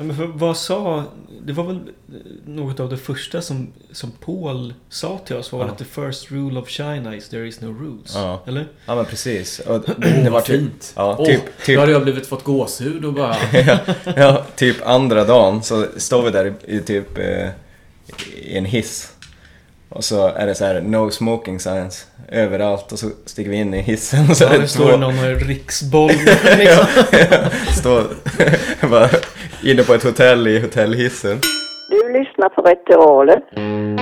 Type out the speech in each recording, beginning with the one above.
Ja, men för, vad sa... Det var väl något av det första som, som Paul sa till oss var Ja. att the first rule of China is there is no rules. Ja. Eller? Ja men precis. Och det var typ, fint. ja, Åh, typ, Då hade jag blivit fått gåshud och bara... ja, typ andra dagen så står vi där i, i typ eh, i en hiss. Och så är det så här no smoking signs överallt och så stiger vi in i hissen och så Ja, är det det står två... någon med riksboll. liksom. står bara inne på ett hotell i hotellhissen. Du lyssnar på Veteraler. Jag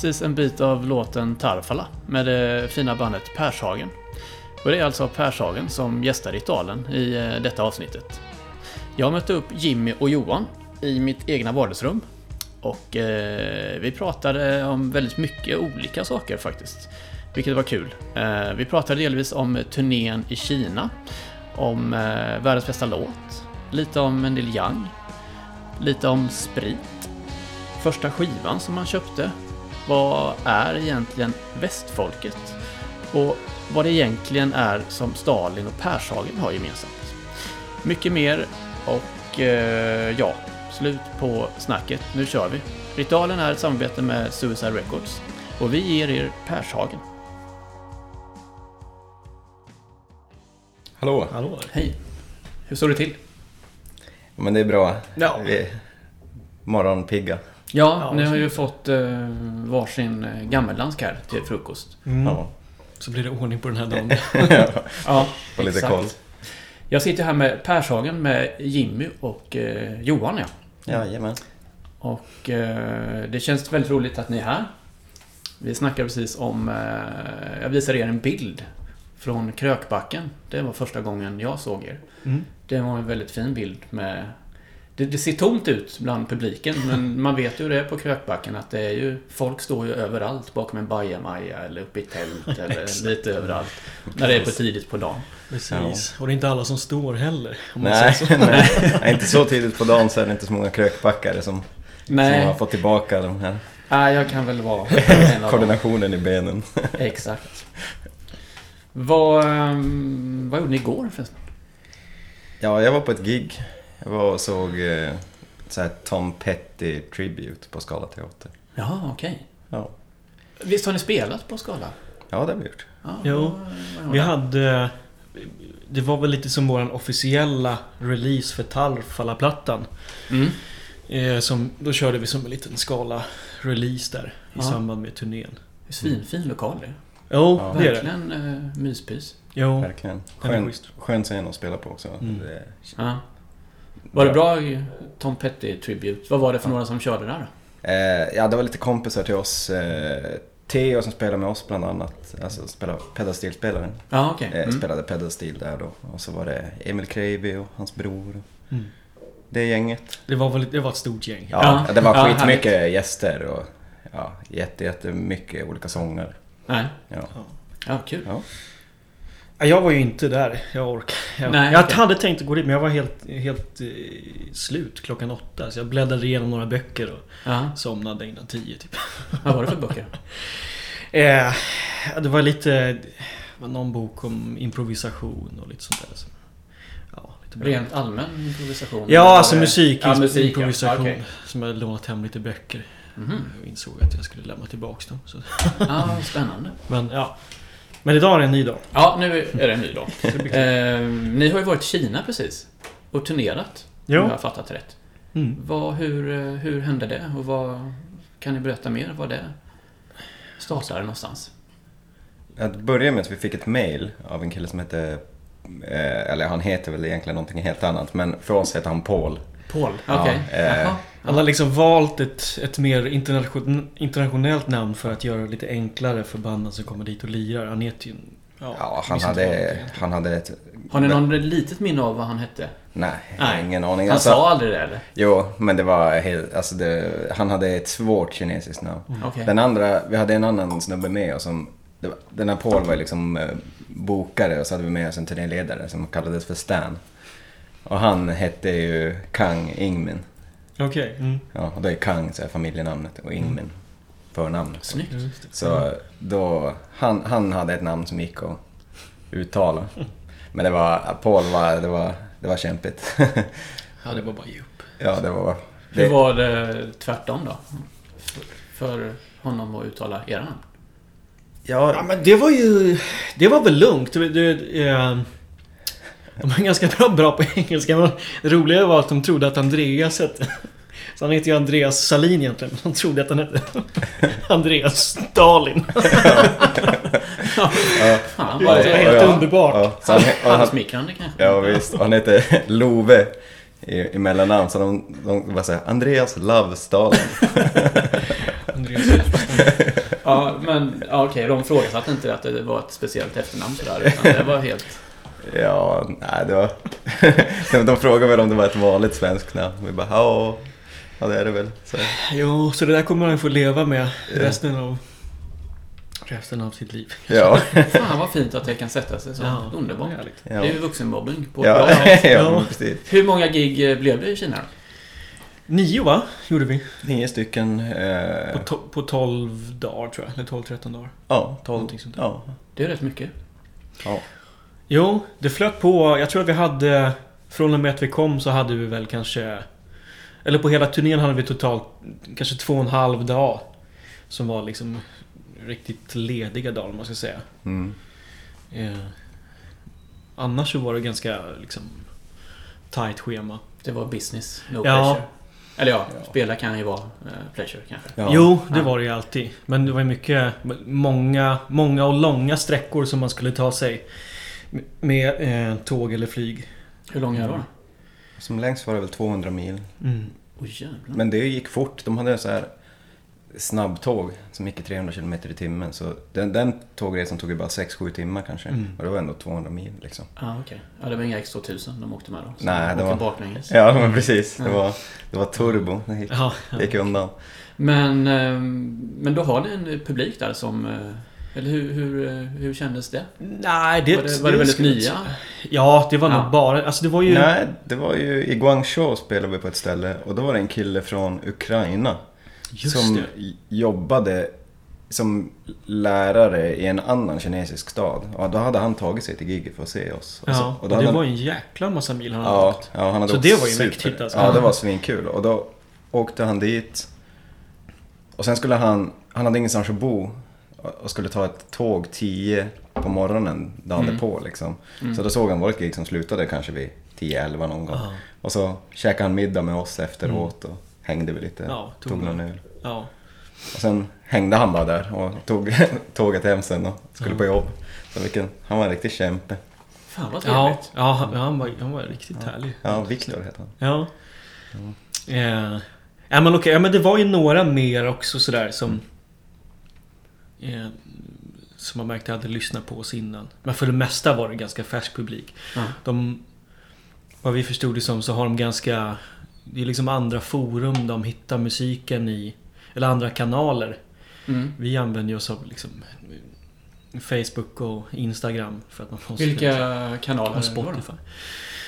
precis en bit av låten Tarfala med det fina bandet Pershagen. Och det är alltså Pershagen som gästar ritualen i eh, detta avsnittet. Jag mötte upp Jimmy och Johan i mitt egna vardagsrum. Och eh, vi pratade om väldigt mycket olika saker faktiskt. Vilket var kul. Eh, vi pratade delvis om turnén i Kina. Om eh, världens bästa låt. Lite om Neil Young. Lite om sprit. Första skivan som man köpte. Vad är egentligen västfolket? Och vad det egentligen är som Stalin och Pershagen har gemensamt. Mycket mer och eh, ja, slut på snacket. Nu kör vi. Ritualen är ett samarbete med Suicide Records och vi ger er Pershagen. Hallå? Hallå? Hej! Hur står det till? Men det är bra. Ja. Vi är morgonpigga. Ja, Ja, ni har ju fått eh, varsin eh, gammeldansk här till frukost. Mm. Ja. Så blir det ordning på den här dagen. Ja, Och lite exakt. koll. Jag sitter här med Pershagen med Jimmy och eh, Johan ja. Jajamän. Och eh, det känns väldigt roligt att ni är här. Vi snackade precis om... Eh, jag visade er en bild från Krökbacken. Det var första gången jag såg er. Mm. Det var en väldigt fin bild med... Det, det ser tomt ut bland publiken, men man vet ju hur det är på Krökbacken att det är ju... Folk står ju överallt bakom en bajamaja eller uppe i tält eller lite överallt. När det är på tidigt på dagen. Precis. Och det är inte alla som står heller. Om man Nej, säger så. nej, nej, inte så tidigt på dagen så är det inte så många krökbackare som, som har Nej, fått tillbaka den här nej jag kan väl vara en av koordinationen i benen. Exakt. Vad, ehm, vad gjorde ni igår förresten? Ja, jag var på ett gig. Jag var och såg eh, så här Tom Petty Tribute på Skala Teater. Ja, okej. Ja, Visst har ni spelat på Skala? ja det har vi gjort. Ja, Jo, Vi hade... Det var väl lite som vår officiella release för Tarfala-plattan. Mm. Eh, som, då körde vi som en liten skala release där i Ja. samband med turnén. Det är Svinfin lokal det. Jo, Ja. det är det. Verkligen eh, myspys. Jo. Verkligen. Skön, skön scen att spela på också. Mm. Det, Ja. Var det bra eh, Tom Petty Tribute? Vad var det för några som körde där eh, ja, det var lite kompisar till oss. Eh, Theo som spelade med oss bland annat. Alltså spelade pedalstilspelaren. Ja, okej. Eh, Mm. Spelade pedalstil där då. Och så var det Emil Kreiby och hans bror. Mm. Det gänget. Det var väl det var ett stort gäng. Ja, Ja. det var Ja, skitmycket gäster och ja, jätte, jättemycket olika sånger. Nej. Ja. Ja, kul. Ja. Ja, Jag var ju inte där. Jag orkar. Jag, Nej, jag okej. hade tänkt att gå dit men jag var helt, helt eh, slut klockan åtta. Så jag bläddrade igenom några böcker och Ja. somnade innan tio typ. Vad var det för böcker? Eh, det var lite... Var någon bok om improvisation och lite sånt där. Så, ja, lite. Rent allmän improvisation? Ja, alltså musik, ja, musik improvisation. Ja, okej. Som jag hade lånat hem lite böcker. Mhm. Jag insåg att jag skulle lämna tillbaks dem. Så. Ja, spännande. Men ja. Men idag är det en ny dag. Ja, nu är det en ny dag. Eh, ni har ju varit i Kina precis. Och turnerat. Om Jo. jag har fattat rätt. Mm. Vad, hur, eh, hur hände det? Och vad, kan ni berätta mer vad det startade någonstans? Att börja med att vi fick ett mail av en kille som hette, eh, eller han heter väl egentligen någonting helt annat, men för oss heter han Paul. Paul? Ja, Okej. eh, Jaha. Han har liksom valt ett, ett mer internation, internationellt namn för att göra det lite enklare för banden som kommer dit och lirar. Han heter ju... Ja, han visst hade, han hade ett... Har ni någon litet minne av vad han hette? Nej, Nej. ingen aning. Han Alltså, sa aldrig det eller? Jo, men det var helt, alltså det, han hade ett svårt kinesiskt namn. Okej. Den andra, vi hade en annan snubbe med oss som, var, den här Paul var liksom eh, bokare och så hade vi med oss en turnéledare som kallades för Stan. Och han hette ju Kang Ingmin. Okej. Mm. Ja, och då är Kang så här, familjenamnet och Ingmin förnamnet. Snyggt. Så då, han, han hade ett namn som gick att uttala. Men det var, Paul var, det var, det var kämpigt. Ja, det var bara upp. ja, det var... Hur Det, var det tvärtom då? För, för honom att uttala era namn? Ja, ja, men det var ju... Det var väl lugnt. Det, det, eh, de är ganska bra, bra på engelska. Men det roliga var att de trodde att Andreas hette... Så han heter ju Andreas Salin egentligen. Men de trodde att han hette Andreas Stalin. Ja, Det var var det helt ja, underbart. Ja, han, han, halsmickrande kanske? ja visst, han hette Love i, i mellannamn. Så de, de bara säger Andreas Love Stalin. Andreas Ja, men ja, okej, de frågasatte inte att det var ett speciellt efternamn sådär, utan det var helt... Ja, nej det var... de, de frågade väl om det var ett vanligt svenskt namn. Vi bara ja, ja det är det väl. Så, Jo, så det där kommer han få leva med resten av... Resten av sitt liv. ja. Fan vad fint att det kan sätta sig så. Underbart. härligt. Det Ja, är ju vuxenmobbing på ett ja, bra sätt. ja, Ja. precis. Hur många gig eh, blev det i Kina? Nio va? Gjorde vi. Nio stycken. Eh, På, to- på 12 dagar tror jag. Eller 12-13 dagar. ja, tolv. Någonting sånt där. Ja. Det är rätt mycket. ja. Jo, det flöt på. Jag tror att vi hade... Från och med att vi kom så hade vi väl kanske... Eller på hela turnén hade vi totalt kanske två och en halv dag. Som var liksom riktigt lediga dagar om man ska säga. Mm. Eh, annars så var det ganska liksom tight schema. Det var business, no Ja. pleasure. Eller ja, Ja. spela kan ju vara eh, pleasure kanske. Ja. Jo, det Ja. var det ju alltid. Men det var ju mycket... Många, många och långa sträckor som man skulle ta sig. Med eh, tåg eller flyg. Hur lång är det då? Som längst var det väl 200 mil. Mm. Jävlar. Men det gick fort. De hade så här snabbtåg som gick i 300 km i timmen. Så den, den tågresan tog ju bara 6-7 timmar kanske. Mm. Och det var ändå 200 mil liksom. Ah, okej. Ja, det var inga X2000 de åkte med då? Så Nej, de det var- baklänges. Ja, men precis. Det Ja. var, det var turbo. Det gick, Ja, det gick undan. Men, ehm, men då har ni en publik där som... Eller hur, hur, hur kändes det? Nej, det... var det, var det väldigt skulle jag nya? Ja, det var Ja. nog bara... Alltså det var ju... Nej, det var ju i Guangzhou spelade vi på ett ställe och då var det en kille från Ukraina Just som det. jobbade som lärare i en annan kinesisk stad. Och då hade han tagit sig till giget för att se oss. Och så- Ja, och och det hade var han, en jäkla massa mil han hade ja, åkt. ja, han hade Så åkt det var ju super- mäktigt, alltså. Ja, det var svinkul. Och då åkte han dit. Och sen skulle han, han hade ingenstans att bo. Och skulle ta ett tåg 10 på morgonen dagen Mm. därpå liksom. Mm. Så då såg han vårt gig som slutade kanske vid 10-11 någon gång. Ja. Och så käkade han middag med oss efteråt och hängde vi lite. Mm. Ja, tog tog någon öl. Ja. Och sen hängde han bara där och tog tåget hem sen och skulle Ja. på jobb. Så vilken, han var en riktig kämpe. Fan vad Ja, trevligt. ja han, han, var, han var riktigt härlig. Ja, Viktor heter han. Ja. Eh, ja men okej, ja, men det var ju några mer också sådär som... Eh, som man märkte hade lyssnat på oss innan. Men för det mesta var det ganska färsk publik. Ja. De... Vad vi förstod det som så har de ganska... Det är liksom andra forum de hittar musiken i. Eller andra kanaler. Mm. Vi använder oss av liksom... Facebook och Instagram för att man måste... Vilka Och kanaler det? Spotify.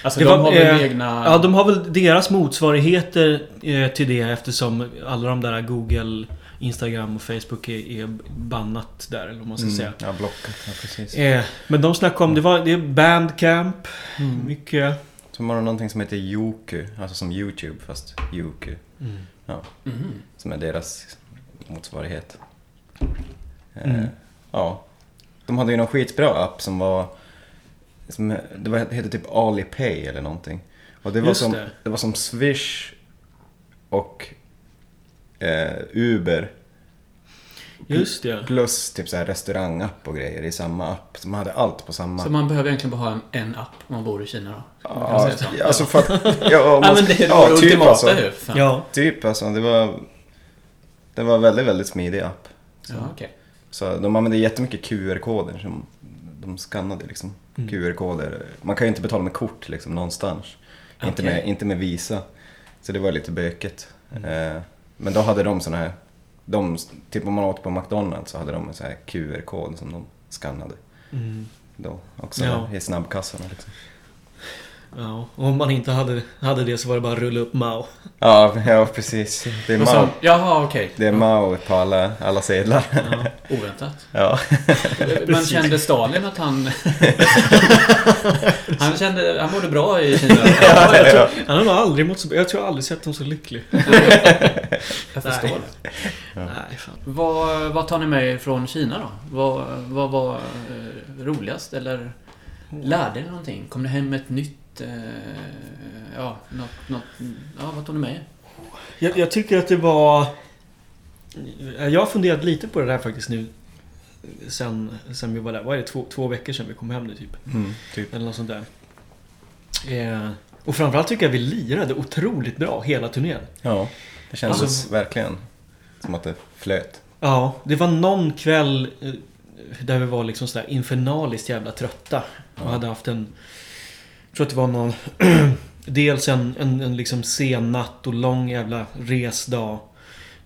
Alltså Det de var, har väl eh, egna... Ja, de har väl deras motsvarigheter eh, till det eftersom alla de där Google, Instagram och Facebook är, är bannat där, eller vad man ska säga. Mm, ja, blockat. Ja, precis. Eh, men de snackade om, det var det är Bandcamp, Mm. mycket... Så har de någonting som heter Yoku, alltså som YouTube fast Yoku. Mhm. Som är deras motsvarighet. Eh, Mm. Ja. De hade ju någon skitbra app som var... Som, det var, hette typ Alipay eller någonting. Och det var, Just som, det. det. var som Swish och eh, Uber Just det. plus typ så här restaurangapp och grejer i samma app. Så man hade allt på samma. Så man behöver egentligen bara ha en, en app om man bor i Kina då? ja, så. alltså för att... Ja, man men det är ja, det typ ultimata alltså. ju. Fan. Ja. Typ alltså, det var... Det var väldigt, väldigt smidig app. Ja, okej. Så de använde jättemycket QR-koder som de skannade liksom. Mm. QR-koder. Man kan ju inte betala med kort liksom någonstans. Inte, Okej. med, inte med Visa. Så det var lite bökigt. Mm. Eh, men då hade de såna här, de, typ om man åt på McDonalds så hade de en sån här QR-kod som de skannade. Mm. Då också Ja. i snabbkassorna liksom. Ja, och om man inte hade, hade det så var det bara att rulla upp Mao. Ja, ja precis. Det är Mao, sa Jaha, okej. det är Mao på alla, alla sedlar. Ja. Oväntat. Ja. Men kände Stalin att han... han kände... Han mådde bra i Kina? Ja, jag tror, han har aldrig mått så Jag tror jag aldrig sett honom så lycklig. Jag förstår Nej. det. Nej, fan. Vad, vad tar ni med er från Kina då? Vad, vad var eh, roligast eller lärde ni någonting? Kom ni hem med ett nytt... Eh, ja, något, något... Ja, vad tog ni med? Jag, jag tycker att det var... Jag har funderat lite på det där faktiskt nu. Sen, sen vi var där. Vad är det? Två, två veckor sedan vi kom hem nu typ. Mm, typ. Eller något sånt där. Eh, och framförallt tycker jag vi lirade otroligt bra hela turnén. Ja, det kändes Alltså- verkligen som att det flöt. Ja, det var någon kväll eh, där vi var liksom sådär infernaliskt jävla trötta. Och Ja. hade haft en... Jag tror att det var någon... dels en, en, en liksom sen natt och lång jävla resdag.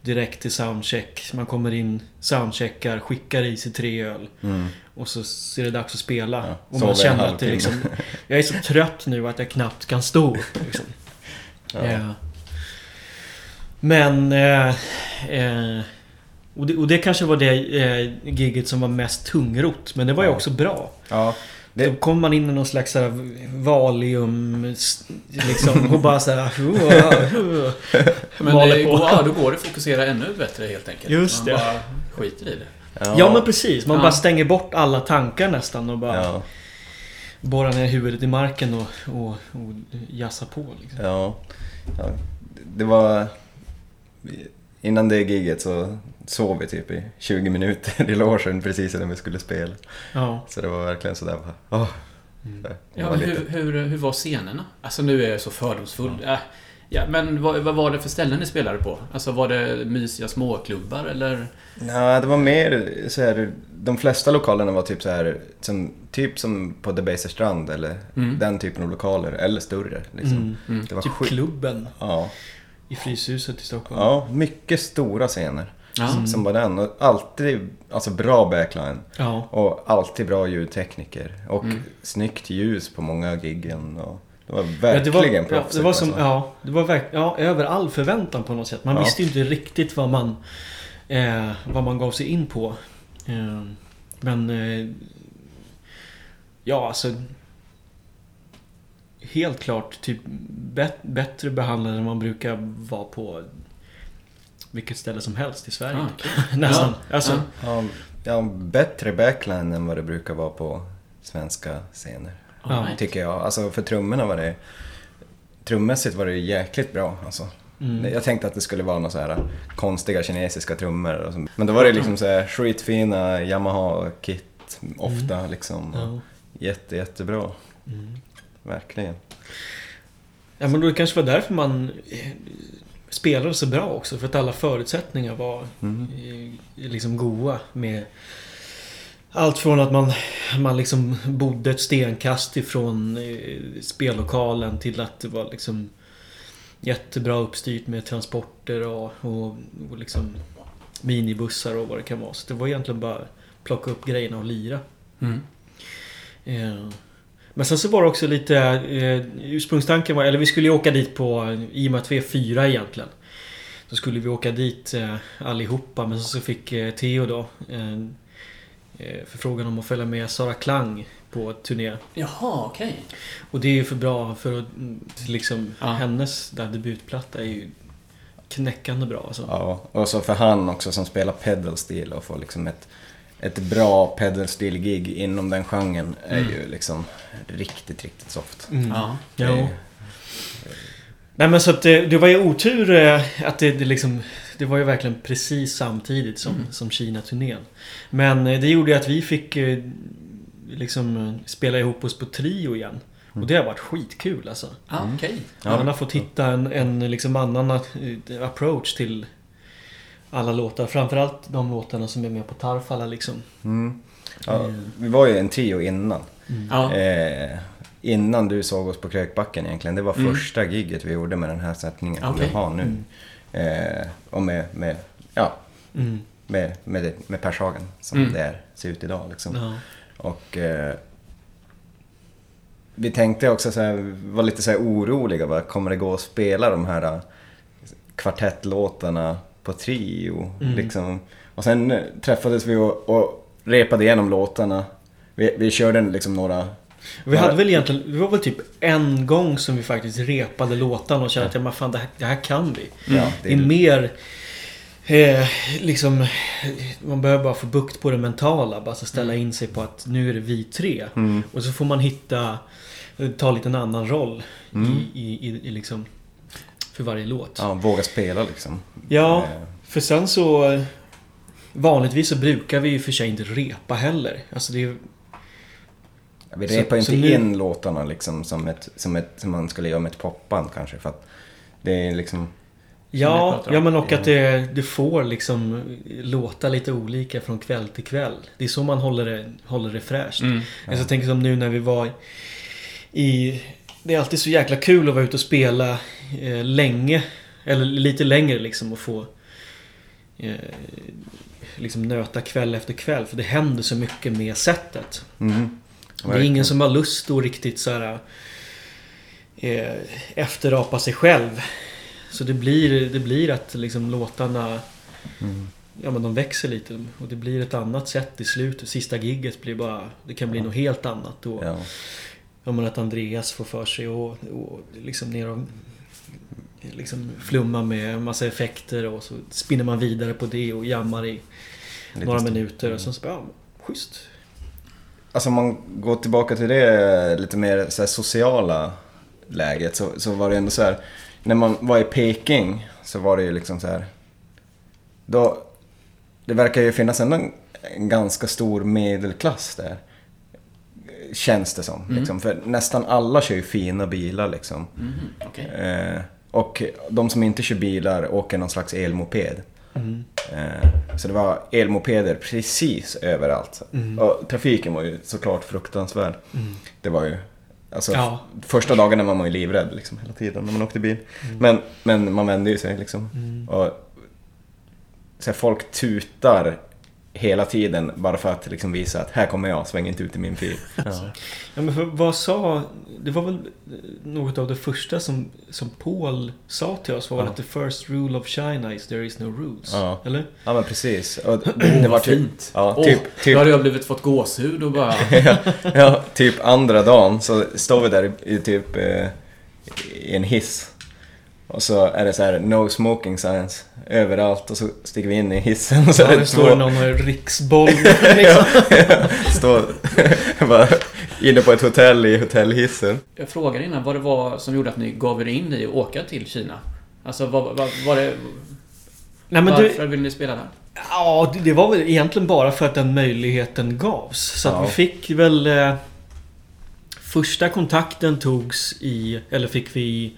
Direkt till soundcheck. Man kommer in, soundcheckar, skickar i sig tre öl. Mm. Och så är det dags att spela. Ja, och man känner att det liksom... Jag är så trött nu att jag knappt kan stå upp. Liksom. Ja. Eh, Men... Eh, eh, och, det, och det kanske var det eh, gigget som var mest tungrot. Men det var ju Ja. också bra. Ja, Då det, kom man in i någon slags så här Valium... Liksom och bara såhär... Uh, Men det, på. går, ja, då går det att fokusera ännu bättre helt enkelt. Just Man det. bara skiter i det. ja men precis. Man Ja. bara stänger bort alla tankar nästan och bara Ja, borrar ner huvudet i marken och, och, och jassar på. Liksom. ja, ja. Det var... Innan det giget så sov vi typ i 20 minuter i logen precis innan vi skulle spela. Ja. Så det var verkligen sådär bara... Åh, Mm. Ja, var hur, hur, hur var scenerna? Alltså nu är jag så fördomsfull. Ja. Ja, men vad, vad var det för ställen ni spelade på? Alltså var det mysiga småklubbar eller? Nej, det var mer så här, de flesta lokalerna var typ så här, som, typ som på Debaser strand eller Mm. den typen av lokaler, eller större liksom. Mm. Mm. Det var Typ klubben Ja, i Fryshuset i Stockholm. ja, mycket stora scener Ja. som, som var den. Och alltid, alltså bra backline. Ja. Och alltid bra ljudtekniker. Och Mm. snyggt ljus på många giggen. Och det var Ja, verkligen det var, ja, proffsigt. det var som, alltså. ja, det var verk, ja, över all förväntan på något sätt. Man visste ju inte riktigt vad man, eh, vad man gav sig in på. Eh, men... Eh, ja, alltså... Helt klart typ bättre behandlade än man brukar vara på vilket ställe som helst i Sverige. Ah, Nästan. Ja. Alltså, Ja, ja, bättre backline än vad det brukar vara på svenska scener. Ja. Tycker jag. Alltså för trummorna var det... Trummässigt var det jäkligt bra alltså. mm. Jag tänkte att det skulle vara några så här konstiga kinesiska trummor. Men då var det liksom så här skitfina Yamaha-kit ofta liksom. Ja. Jätte, jättebra. Mm. Verkligen. Ja men då det kanske var därför man eh, spelade så bra också. För att alla förutsättningar var Mm. liksom goa med allt från att man, man liksom bodde ett stenkast ifrån eh, spellokalen till att det var liksom jättebra uppstyrt med transporter och, och, och liksom minibussar och vad det kan vara. Så det var egentligen bara plocka upp grejerna och lira. Mm. Eh, Men sen så var det också lite... Eh, ursprungstanken var... Eller vi skulle ju åka dit på... I och med att vi är fyra egentligen. Så skulle vi åka dit eh, allihopa. Men så fick eh, Theo då en eh, förfrågan om att följa med Sara Klang på turné. Jaha, okej. Och det är ju för bra för att mm, liksom... Ja. Hennes där debutplatta är ju knäckande bra alltså. Ja, och så för han också som spelar pedalstil och får liksom ett, ett bra pedalstil-gig inom den genren är Mm. ju liksom riktigt, riktigt soft. Mm. Ja. Det är Nej men så att det, det var ju otur eh, att det, det liksom... Det var ju verkligen precis samtidigt som, som Kina-turnén. Men eh, det gjorde ju att vi fick eh, liksom spela ihop oss på trio igen. Och det har varit skitkul alltså. Ah. Ja. Man har fått hitta en, en liksom annan approach till alla låtar. Framförallt de låtarna som är med på Tarfala liksom. Mm. Ja, vi var ju en trio innan. Ja. Eh, innan du såg oss på Krökbacken egentligen. Det var Mm. första gigget vi gjorde med den här sättningen som Okej. vi har nu. Eh, och med, med, ja, Mm. med, med, det- med Pershagen som Mm. det är, ser ut idag. Liksom. Ja. Och eh, vi tänkte också så här, var lite så här oroliga. Vad kommer det gå att spela de här eh, kvartettlåtarna på trio? Mm. Liksom. Och sen eh, träffades vi och, och repade igenom låtarna. Vi, vi körde liksom några... Vi hade väl egentligen, det var väl typ en gång som vi faktiskt repade låtarna och kände att ja, men fan, det, här, det här kan vi. Ja, Det är mer eh, liksom Man behöver bara få bukt på det mentala. Bara så ställa in sig på att nu är det vi tre. Mm. Och så får man hitta Ta lite en annan roll Mm. i, i, i, i liksom För varje låt. Ja, våga spela liksom. Ja, Eh, för sen så Vanligtvis så brukar vi ju för sig inte repa heller. Alltså det är, vi repar ju inte nu- in låtarna liksom som, ett, som, ett, som man skulle göra med ett popband kanske. För att det är liksom... Ja, ja men och att det, det får liksom låta lite olika från kväll till kväll. Det är så man håller det, håller det fräscht. Mm. Alltså, Jag tänker som nu när vi var i... Det är alltid så jäkla kul att vara ute och spela eh, länge. Eller lite längre liksom och få... Eh, liksom nöta kväll efter kväll. För det händer så mycket med sättet. Mm, Det är ingen som har lust att riktigt så här eh, efterapa sig själv. Så det blir, det blir att liksom låtarna Mm. Ja men de växer lite och det blir ett annat sätt i slutet. Sista gigget blir bara... Det kan bli något helt annat då. Ja. Ja men att Andreas får för sig och, och liksom ner och liksom flumma med massa effekter och så spinner man vidare på det och jammar i Lite några minuter och sen så bara, ja, schysst. Alltså om man går tillbaka till det lite mer så här, sociala läget så, så var det ändå så här. När man var i Peking så var det ju liksom så här. Då, det verkar ju finnas ändå en, en ganska stor medelklass där. Känns det som. Mm. Liksom. För nästan alla kör ju fina bilar liksom. Mhm, Okej. Eh, och de som inte kör bilar åker någon slags elmoped. Mm. Eh, så det var elmopeder precis överallt. Mm. Och trafiken var ju såklart fruktansvärd. Mm. Det var ju... Alltså, Ja. första dagarna var man ju livrädd liksom, hela tiden när man åkte bil. Men, men man vände ju sig liksom. Mm. Och, så här, folk tutar hela tiden bara för att liksom visa att här kommer jag, sväng inte ut i min fil. Ja. Ja, men för, vad sa... Det var väl något av det första som, som Paul sa till oss var Ja. att the first rule of China is there is no rules. Ja. Eller? ja men precis. Och det, det var typ, fint. ja, typ, Då typ hade jag blivit fått gåshud och bara... ja, typ andra dagen så står vi där i, i typ eh, i en hiss. Och så är det så här no smoking signs överallt och så stiger vi in i hissen och så Ja, är det det står två... någon riksboll liksom. står bara inne på ett hotell i hotellhissen. Jag frågade innan vad det var som gjorde att ni gav er in i att åka till Kina. Alltså vad, vad var det... Nej, men varför du, ville ni spela där? ja, det- var väl egentligen bara för att den möjligheten gavs. Så att Ja. vi fick väl... Eh, första kontakten togs i... Eller fick vi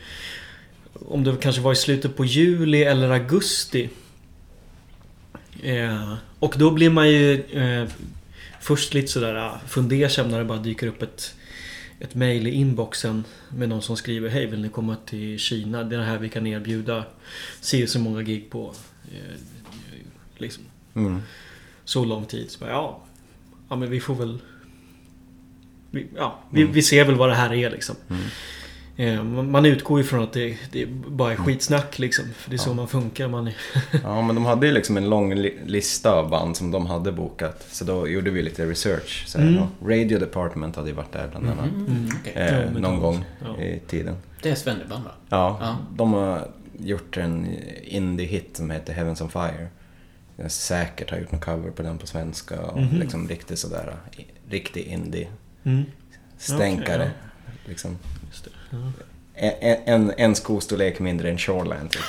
Om det kanske var i slutet på juli eller augusti. Eh, och då blir man ju eh, först lite sådär ah, fundersam när det bara dyker upp ett, ett mail i inboxen med någon som skriver Hej, vill ni komma till Kina? Det är det här vi kan erbjuda. Se så många gig på. Eh, liksom, Mm. så lång tid. Så bara, ja, ja, men vi får väl... Vi, ja, vi, Mm. vi ser väl vad det här är liksom. Mm. Eh, man utgår ju från att det, det bara är skitsnack liksom. För det är så Ja. man funkar. Man är, Ja, men de hade ju liksom en lång li- lista av band som de hade bokat. Så då gjorde vi lite research. Så Mm. Radio Department hade ju varit där bland annat. Mm, okej. Eh, Ja, någon gång ja. i tiden. Det är Svenneband va? Ja, Ja. de har gjort en indie-hit som heter Heavens on Fire. Jag säkert har gjort någon cover på den på svenska och Mhm. liksom riktigt sådär, riktig mm, indie-stänkare. Okej, liksom. En, en, en skostorlek mindre än Shoreland. Typ.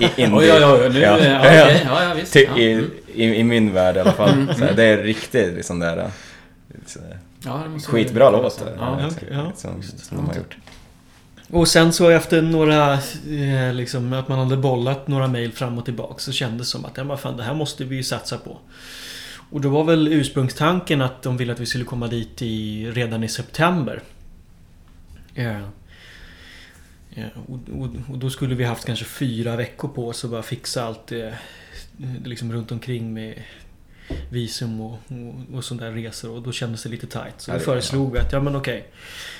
I, i. Oj, oj, oj. Nu, Ja. ja, ja, visst. Ja. i, Mm. i, I min värld i alla fall. Så här, det är riktigt liksom där... äh, så här, Ja, Skitbra låt. Ja. Ja, ja. Som, som de har gjort. Och sen så efter några, eh, liksom att man hade bollat några mejl fram och tillbaka så kändes det som att ja, men fan, det här måste vi ju satsa på. Och då var väl ursprungstanken att de ville att vi skulle komma dit i, redan i september. Eh, och, och, och då skulle vi haft kanske fyra veckor på oss att bara fixa allt eh, liksom runt omkring med visum och, och, och sådana där resor och då kändes det lite tight. Så det- föreslog vi att ja men okej.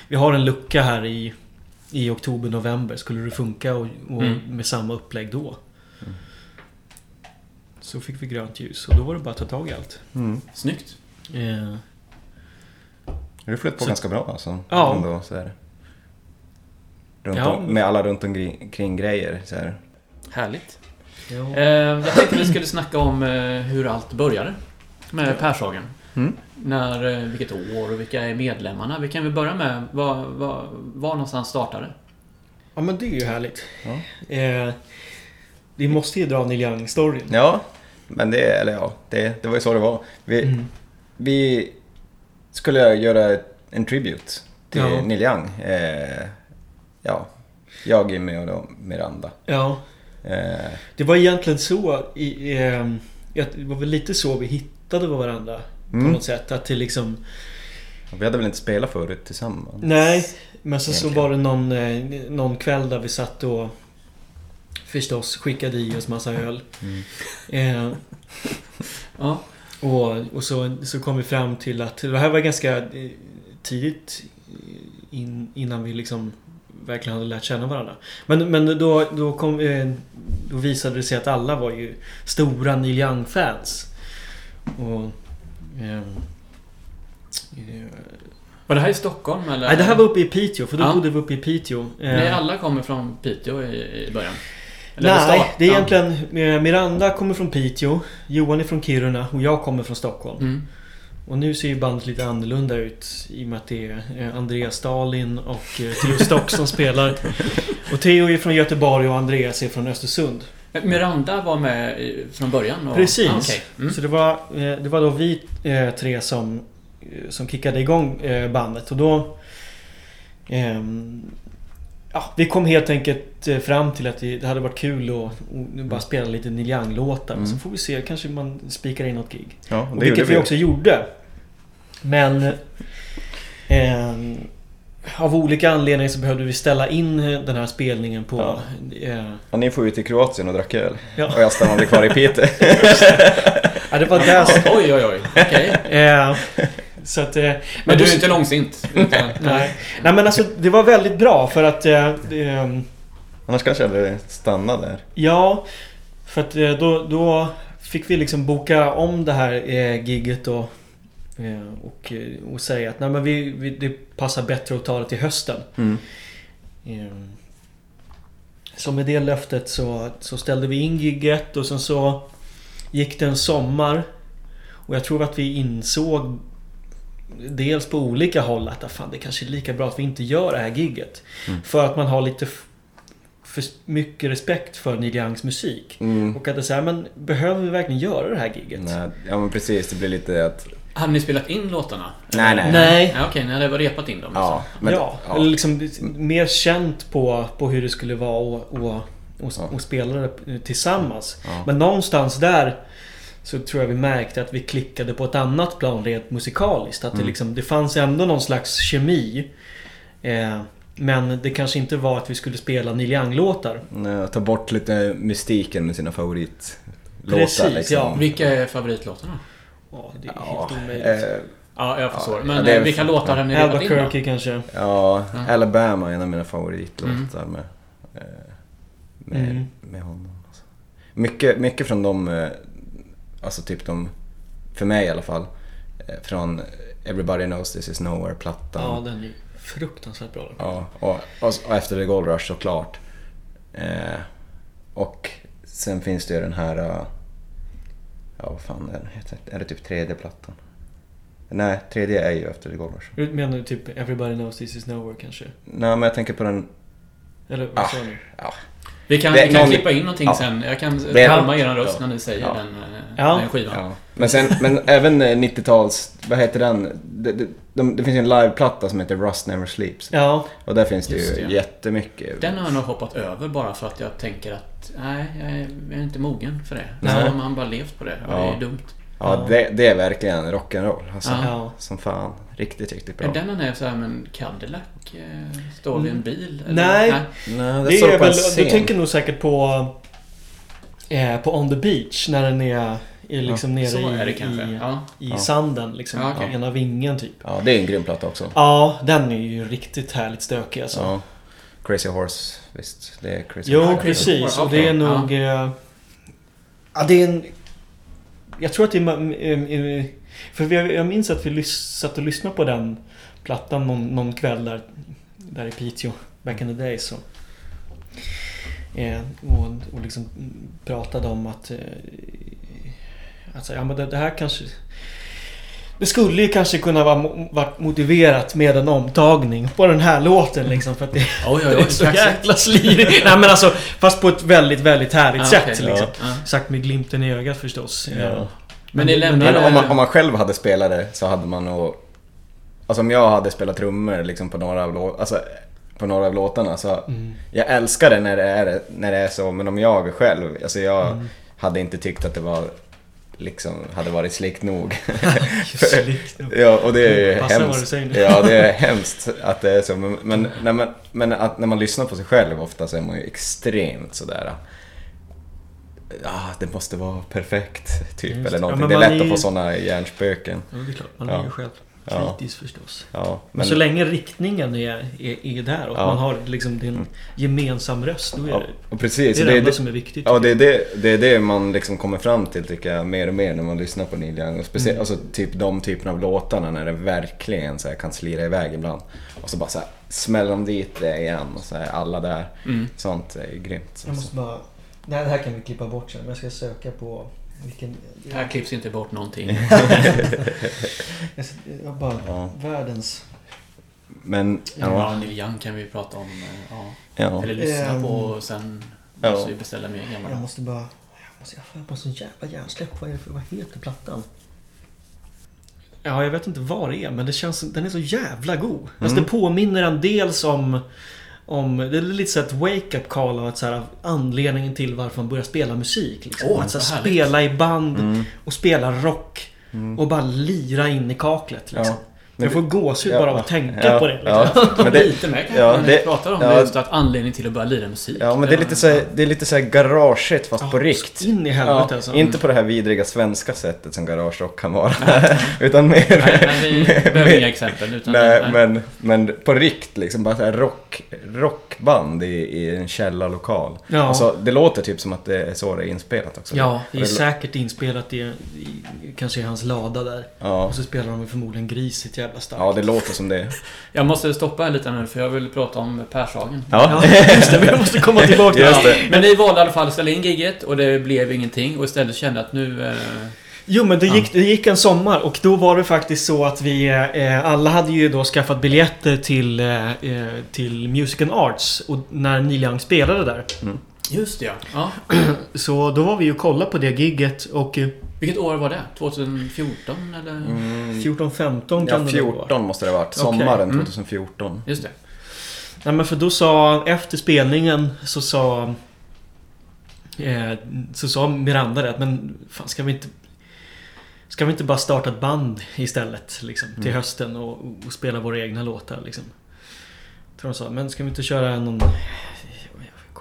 Vi har en lucka här i, i oktober, november. Skulle det funka och, och Mm. med samma upplägg då? Mm. Så fick vi grönt ljus och då var det bara att ta tag i allt. Mm. Snyggt. Eh, Det flöt på Så- ganska bra alltså. Ja. Ändå, så här. Runt Ja. om, med alla runt omkring grejer. Så här. Härligt. ja. Eh, jag tänkte vi skulle snacka om eh, hur allt började. Med Pershagen. Mm. När, eh, vilket år och vilka är medlemmarna? Vi kan väl börja med var, var, var någonstans startade? ja men det är ju härligt. Ja. Eh, vi måste ju dra Neil Young-storyn. ja, men det, eller ja, det, det var ju så det var. Vi, Mm. vi skulle göra en tribute till Ja. Neil Young. Eh, ja, jag, Jimmy och Miranda. Ja. Eh, Det var egentligen så i, att Det var väl lite så vi hittade varandra. På Mm. något sätt. Att det liksom... vi hade väl inte spelat förut tillsammans? Nej, men sen så Egentligen. var det någon, eh, någon kväll där vi satt och förstås skickade i oss massa öl. Mm. Eh, Ja. och och så, så kom vi fram till att det här var ganska eh, tidigt in, innan vi liksom verkligen hade lärt känna varandra. Men, men då, då, kom, eh, då visade det sig att alla var ju stora Neil Young-fans. Och... ehm, eh, Var det här i Stockholm eller? Nej, det här var uppe i Piteå, för då Ja. bodde vi uppe i Piteå. Nej, Eh, alla kommer från Piteå i, i början. Eller Nej, det är egentligen... eh, Miranda kommer från Piteå, Johan är från Kiruna och jag kommer från Stockholm. Mm. Och nu ser ju bandet lite annorlunda ut i och med att det är eh, Andreas Stalin och eh, Theo Stock som spelar. Och Theo är från Göteborg och Andreas är från Östersund. Miranda var med från början? Och... Precis. Ah, okej. mm. Så det var, eh, det var då vi eh, tre som, eh, som kickade igång eh, bandet och då... ja, vi kom helt enkelt eh, fram till att det hade varit kul att att bara spela lite Neil Young-låtar. Mm. Så får vi se, kanske man spikar in något gig. Ja, Och det vilket vi också gjorde. Men... ehm, av olika anledningar så behövde vi ställa in eh, den här spelningen på... Ja. eh, Ja, ni får ut till Kroatien och drack öl. Ja. Och jag stannade kvar i Piteå. ja, det var där... Oj, oj, oj. Okej. eh, så att... eh, Men då- du är inte långsint? Utan, Nej. Nej men alltså det var väldigt bra för att... Eh, ehm, Annars kanske jag hade stannat där. ja, för att eh, då, då fick vi liksom boka om det här eh, gigget och, eh, och, och säga att nej, men vi, vi, det passar bättre att ta det till hösten. Mm. Ehm, Så med det löftet så, så ställde vi in gigget och sen så gick det en sommar. Och jag tror att vi insåg Dels på olika håll att ah, fan, det kanske är lika bra att vi inte gör det här gigget. Mm. För att man har lite för mycket respekt för Neil Youngs musik. Mm. Och att det är så här, men behöver vi verkligen göra det här gigget? Nej, ja men precis, det blir lite att... Hade ni spelat in låtarna? Nej, nej. Nej. Ja, Okej, ni hade repat in dem? Ja, liksom. men, ja, ja. eller liksom mer känt på, på hur det skulle vara och, och, och, Ja. och spela det tillsammans. Ja. Men någonstans där så tror jag vi märkte att vi klickade på ett annat plan rent musikaliskt. Att det, Mm. liksom, det fanns ändå någon slags kemi. Eh, men det kanske inte var att vi skulle spela Neil Young-låtar. Nej, Ta bort lite mystiken med sina favoritlåtar Precis, liksom. ja. Vilka är favoritlåtarna? Ja, det är Ja, helt omöjligt. eh, Ja, jag förstår. Ja, Men det är- eh, vilka låtar har ni in då? Albuquerque kanske. ja, Ja. Alabama är en av mina favoritlåtar med, eh, med, Mm. med honom. Alltså. Mycket, mycket från de, eh, alltså typ de, för mig i alla fall, eh, från Everybody Knows This Is Nowhere-plattan. Ja, den är fruktansvärt bra. Ja, och, och, och efter The Gold Rush såklart. Eh, och sen finns det ju den här... eh, ja, vad fan är den heter? Är det typ tredje plattan? Nej, tredje är ju efter The Gold Rush. Du menar typ Everybody knows this is nowhere kanske? Nej, men jag tänker på den... Eller vad Ah. sa ni? Ja. Vi kan, Det vi kan någon- klippa in någonting Ja. sen. Jag kan härma er röst Ja. när ni säger Ja. den, eh, Ja. den skivan. Ja. Men, sen, men även eh, 90-tals, vad heter den? Det, det, de, det finns ju en liveplatta som heter Rust Never Sleeps. Ja, Och där finns det Just ju det. jättemycket. Den har jag nog hoppat över bara för att jag tänker att nej, jag är, jag är inte mogen för det. Nej. Så har man bara levt på det. Och Det Ja. är dumt. Ja, det, det är verkligen rock'n'roll. Alltså, Ja. ja. Som fan. Riktigt, riktigt Är bra. den den är så här med en Cadillac? eh, Står vid en bil? eller? Nej. Nej, Det står är väl, scen. du tänker nog säkert på eh, på On the Beach när den är, är liksom nere Så i, är det i, Ja. i Ja. sanden. Liksom, Ja, okej. Ena vingen typ. Ja, det är en grym platta också. Ja, den är ju riktigt härligt stökig alltså. Ja. Crazy Horse, visst. Det är Crazy Jo, Horse. precis. Och det är nog... eh, Ja, det är en... Jag tror att det är... För vi, jag minns att vi satt och lyssnade på den plattan någon, någon kväll där, där i Piteå. Back in the day. Så. Eh, och, och liksom pratade om att... Eh, alltså, ja, men det, det här kanske... Det skulle ju kanske kunna vara varit motiverat med en omtagning på den här låten liksom. För att det, Oj, oj, det oj. är så jäkla slirigt. Nej men alltså, fast på ett väldigt, väldigt härligt Ja, sätt okej. liksom. Ja. Sagt med glimten i ögat förstås. Ja. Men ni men- lämnar Men om man, om det... man själv hade spelat det så hade man nog... Alltså om jag hade spelat trummor liksom på några av, lå- alltså, på några av låtarna så... Mm. Jag älskar det när det, är, när det är så, men om jag själv... Alltså jag Mm. hade inte tyckt att det var... Liksom, hade varit slikt nog. Slikt. ja, och det är ju Passa hemskt. Ja, det är hemskt att det är så. Men, men, när, man, men att när man lyssnar på sig själv ofta så är man ju extremt sådär... Ja, det måste vara perfekt, typ. Just Eller någonting. Ja, det är lätt är att få sådana hjärnspöken. Ja, det är klart. Man Ja. är ju själv. Kritisk förstås. Ja, Men men, så länge riktningen är, är, är där och Ja. man har liksom din gemensam röst. Då är ja, det, och precis. det är Det det enda som är viktigt. ja, det är det, det är det man liksom kommer fram till tycker jag mer och mer när man lyssnar på Neil Young. Och speciellt, Mm. alltså typ de typerna av låtarna när det verkligen så här kan slira iväg ibland. Och så bara så här smäller de dit det igen och så är alla där. Mm. Sånt är grymt. Jag måste bara... Nej, det här kan vi klippa bort sen. Men jag ska söka på vilken... Här klipps inte bort någonting. Jag jag bara... Ja. Världens... Men, Ja, ja. Neil Young kan vi prata om. eh, Ja. ja. Eller lyssna Ehm. på och sen Ja. måste vi beställa mer Jag gamla. måste bara... Jag, måste, jag får bara sån jävla hjärnsläpp. Vad, är det för, vad heter plattan? Ja, jag vet inte vad det är, men det känns... Den är så jävla god. Alltså Mm. det påminner en dels om... Om, det är lite så ett wake-up call av att så här, anledningen till varför man börjar spela musik. Liksom. Åh, att så här, spela i band Mm. och spela rock. Mm. Och bara lira in i kaklet. Liksom. Ja. Men Jag får gåshud ja, bara av att tänka ja, på det. Liksom. Ja, men det, Lite mer kanske, ja, det- pratar om ja. det. Just att anledning till att börja lira musik. ja, men det är lite så här, det är lite så här garageigt fast på Ja, rikt. In i helvete Ja, alltså. Inte på det här vidriga svenska sättet som garagerock kan vara. utan mer... Nej, men vi behöver mer- inga exempel. Utan, Nej, men, men på rikt liksom. Bara så här rock, rockband i, i en källarlokal. Ja. Alltså, det låter typ som att det är så det är inspelat också. Ja, det är säkert inspelat i, i kanske i hans lada där. Ja, Och så spelar de förmodligen grisigt jävla starkt. ja, det låter som det. Jag måste stoppa här lite nu för jag vill prata om Pershagen. Ja, Ja, just det. Vi måste komma tillbaka till det. Men ni valde i alla fall att ställa in gigget och det blev ingenting och istället kände att nu... Eh, Jo, men det gick, det gick en sommar och då var det faktiskt så att vi eh, alla hade ju då skaffat biljetter till, eh, eh, till Music and Arts och när Neil Young spelade där. Just det ja. ja. Så då var vi ju och kollade på det gigget och eh, Vilket år var det? 2014 eller? Mm, 14-15 kan ja, det nog vara. 14 måste det ha varit. Sommaren Mm. 2014. Just det. Nej men för då sa, efter spelningen så sa... Eh, så sa Miranda det att men fan ska vi inte... Ska vi inte bara starta ett band istället liksom, till Mm. hösten och, och spela våra egna låtar liksom. Tror de sa, men ska vi inte köra någon...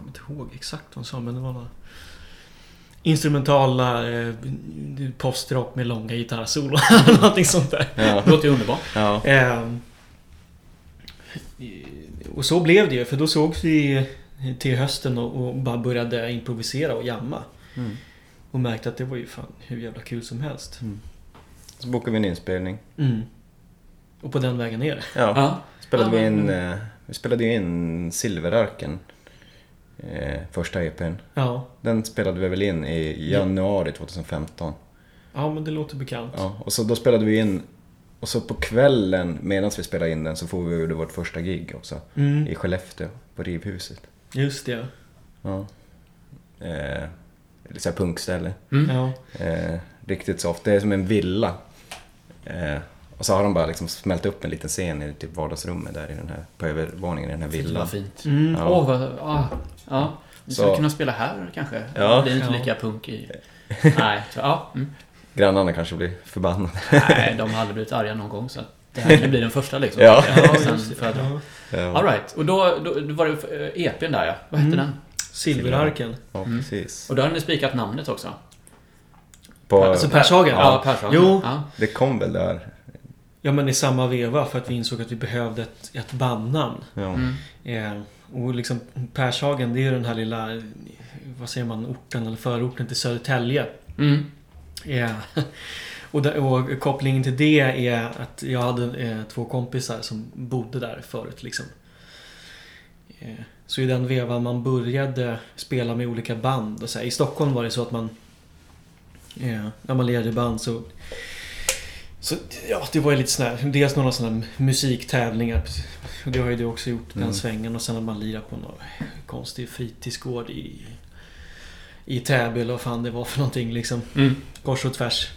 Kommer inte ihåg exakt vad de sa men det var någon... Instrumentala eh, postrock med långa gitarrsolo. Någonting sånt där. Ja. Det låter ju underbart. Ja. Ehm, och så blev det ju, för då sågs vi till hösten och, och bara började improvisera och jamma. Mm. Och märkte att det var ju fan hur jävla kul som helst. Så bokade vi en inspelning. Mm. Och på den vägen det. Ja. Ja. Spelade Ja, vi in, eh, vi spelade ju in Silverarken. Eh, första EPn. Ja. Den spelade vi väl in i januari 2015. Ja, men det låter bekant. Ja, och så då spelade vi in och så på kvällen medan vi spelade in den så får vi gjorde vårt första gig också. Mm. I Skellefteå, på Rivhuset. Just det. Ja. Eh, lite såhär punkställe. Mm. Ja. Eh, riktigt soft. Det är som en villa. Eh, och så har de bara liksom smält upp en liten scen i typ vardagsrummet där i den här, på övervåningen i den här villan. vad fint. Mm. Ja. Åh, vad... Ah, ja. Vi skulle Så- kunna spela här kanske. Ja. Det blir inte Ja. lika punk i... Nej, så, ja. Mm. Grannarna kanske blir förbannade. Nej, de har aldrig blivit arga någon gång så det här blir den första liksom. Ja. Ja, Sen. Ja. Ja, Alright, och då, då, då var det eh, EPn där ja. Vad hette Mm. den? Silverarken. ja Mm. precis. Och då hade ni spikat namnet också? På, Alltså Pershagen? Ja, Persson. Jo. Ja. det kom väl där. Ja men i samma veva för att vi insåg att vi behövde ett, ett bandnamn. Ja. Mm. Eh, och liksom Pershagen det är ju den här lilla, vad säger man, orten eller förorten till Södertälje. Mm. Eh, och, där, och kopplingen till det är att jag hade eh, två kompisar som bodde där förut liksom. Eh, så i den vevan man började spela med olika band. Och så här, I Stockholm var det så att man... Eh, när man lirade i band så... Så ja, det var ju lite sån här, dels några sådana musiktävlingar. Och det har ju du också gjort, den Mm. svängen. Och sen har man lirat på någon konstig fritidsgård i... I Täby eller vad fan det var för någonting liksom. Mm. Kors och tvärs.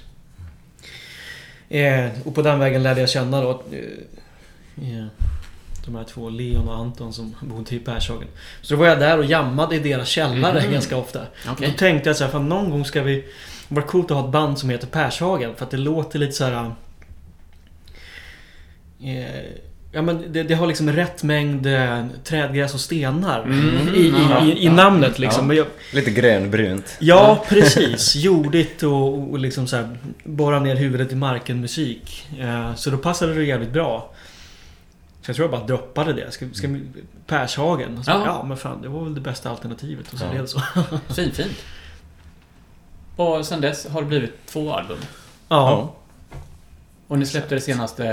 Eh, och på den vägen lärde jag känna då eh, eh, de här två, Leon och Anton som bodde i Pershagen. Så då var jag där och jammade i deras källare Mhm. ganska ofta. Okej. Då tänkte jag så här, fan någon gång ska vi... Det vore coolt att ha ett band som heter Pershagen för att det låter lite så här. Eh, ja men det, det har liksom rätt mängd eh, trädgräs och stenar Mm, i, i, ja. i, i namnet liksom. Ja. Jag, Lite grönbrunt. Ja, precis. Jordigt och, och liksom så här, borra ner huvudet i marken musik. Eh, så då passade det jävligt bra. Så jag tror jag bara droppade det. Ska, ska, Pershagen. Och så, Ja. ja. men fan, det var väl det bästa alternativet. Och så Ja. blev det så. Fint, fint. Och sen dess har det blivit två album. Ja. Och ni släppte det senaste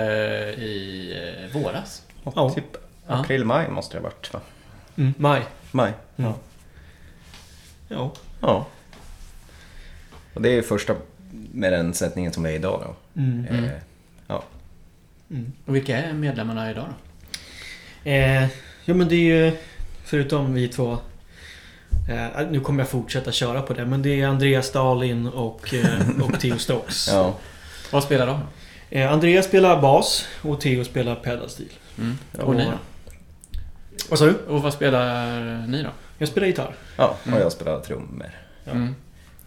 i eh, våras. Ja. Typ april, maj måste det ha varit va? Mm, maj. Maj. Mm. Ja. Ja. Och det är ju första med den sättningen som är idag då. Mm. Mm. Eh, ja. Mm. Och vilka är medlemmarna idag då? Eh, ja men det är ju... Förutom vi två. Eh, nu kommer jag fortsätta köra på det. Men det är Andreas Stalin och, eh, och Theo Stokes. ja. Vad spelar de? Eh, Andreas spelar bas och Theo spelar pedalstil. Mm. Ja. Och ni då? Vad sa du? Och vad spelar ni då? Jag spelar gitarr. Ja, och Mm. jag spelar trummor. Ja. Mm.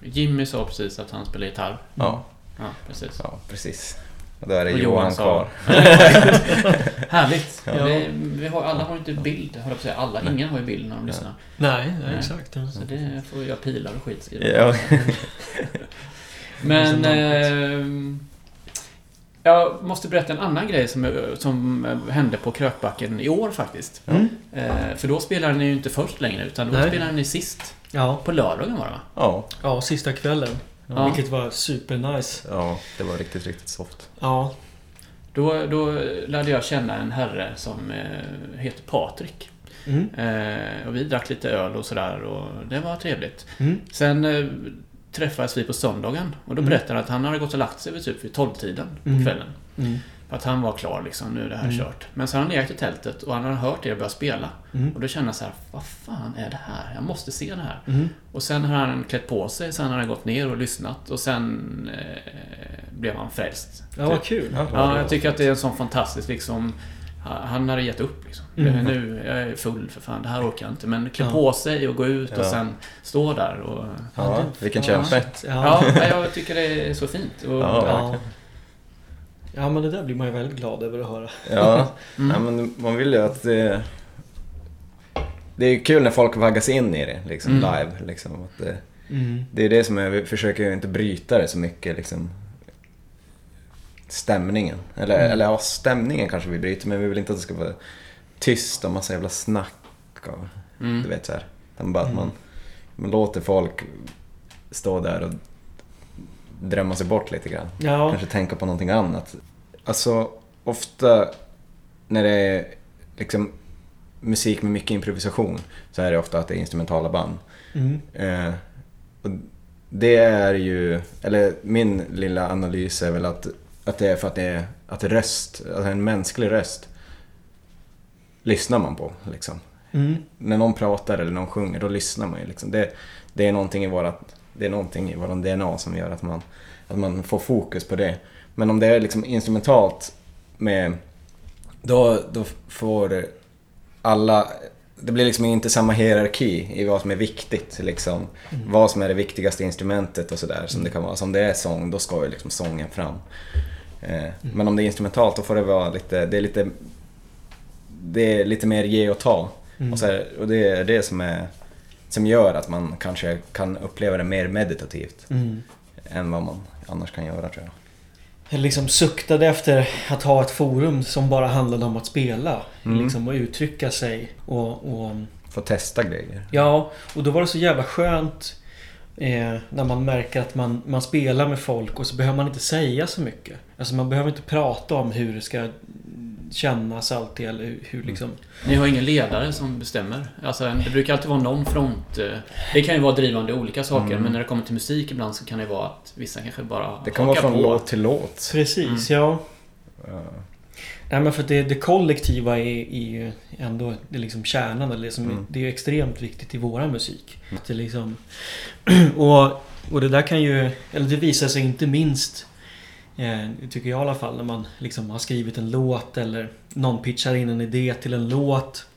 Jimmy sa precis att han spelar gitarr. Ja, Ja, precis. ja, precis. Och då är det Och Johan sa- kvar. Härligt! Ja. Det, vi har, alla har inte bild, höll jag säga. Alla, ingen har ju bild när de lyssnar. Nej, nej Nej. exakt. Så det får jag pilar och skit skriva. Ja. Men... Eh, jag måste berätta en annan grej som, som hände på Krökbacken i år faktiskt. Mm. Eh, för då spelade ni ju inte först längre, utan då Nej. spelade ni sist. Ja. På lördagen var det va? ja, ja, sista kvällen. Ja. Vilket var supernice. ja, det var riktigt, riktigt soft. Ja. Då, då lärde jag känna en herre som eh, heter Patrik. Mm. Eh, och vi drack lite öl och sådär och det var trevligt. Mm. Sen eh, träffades vi på söndagen och då Mm. berättade han att han hade gått och lagt sig vid typ vid tolvtiden på Mm. kvällen. Att han var klar liksom, nu är det här Mm. kört. Men sen har han legat i tältet och han har hört er börja spela. Mm. Och då kände jag så här, vad fan är det här? Jag måste se det här. Mm. Och sen har han klätt på sig, sen har han gått ner och lyssnat och sen eh, blev han frälst. Ja, vad kul. Ja. Ja, jag tycker att det är en sån fantastisk liksom... Han hade gett upp liksom. Mm. Nu, jag är full för fan, det här orkar jag inte. Men klä Ja. på sig och gå ut och Ja. sen stå där och... Ja, vilken Ja. kämpe. Ja, jag tycker det är så fint. Och, Ja, Ja. men det där blir man ju väldigt glad över att höra. Ja, Mm. ja men man vill ju att det... Det är kul när folk vaggas in i det, liksom, Mm. live. Liksom, att det, Mm. det är det som jag vi försöker ju inte bryta det så mycket, liksom. Stämningen. Eller, Mm. eller ja, stämningen kanske vi bryter, men vi vill inte att det ska vara tyst och massa jävla snack. Och, Mm. Du vet så här. Utan bara att Mm. man, man låter folk stå där och drömma sig bort lite grann. Ja. Kanske tänka på någonting annat. Alltså, ofta när det är liksom musik med mycket improvisation så är det ofta att det är instrumentala band. Mm. Eh, och det är ju, eller min lilla analys är väl att, att det är för att det är att röst, alltså en mänsklig röst lyssnar man på liksom. Mm. När någon pratar eller någon sjunger, då lyssnar man ju liksom. Det, det är någonting i vårat, det är någonting i våran DNA som gör att man, att man får fokus på det. Men om det är liksom instrumentalt med... Då, då får alla... Det blir liksom inte samma hierarki i vad som är viktigt. Liksom. Vad som är det viktigaste instrumentet och sådär som det kan vara. Så om det är sång, då ska ju liksom sången fram. Eh, Men om det är instrumentalt, då får det vara lite... Det är lite, det är lite mer ge och ta. Mm. Och, så här, och det är det som, är, som gör att man kanske kan uppleva det mer meditativt Mm. än vad man annars kan göra tror jag. Jag liksom suktade efter att ha ett forum som bara handlade om att spela. Mm. Liksom, och uttrycka sig. Och, och, Få testa grejer. ja, och då var det så jävla skönt eh, när man märker att man, man spelar med folk och så behöver man inte säga så mycket. Alltså man behöver inte prata om hur det ska kännas alltid eller hur, hur liksom... Ni har ingen ledare som bestämmer. Alltså, det brukar alltid vara någon front. eh, Det kan ju vara drivande i olika saker, Mm. men när det kommer till musik ibland så kan det vara att vissa kanske bara Det kan vara från på. låt till låt. Precis, ja. Ja. Nej men för det, det kollektiva är, är ju ändå det är liksom kärnan. Eller det, som, Mm. det är ju extremt viktigt i våran musik. Att det liksom, och, och det där kan ju, eller det visar sig inte minst Eh, tycker jag i alla fall när man liksom har skrivit en låt eller någon pitchar in en idé till en låt.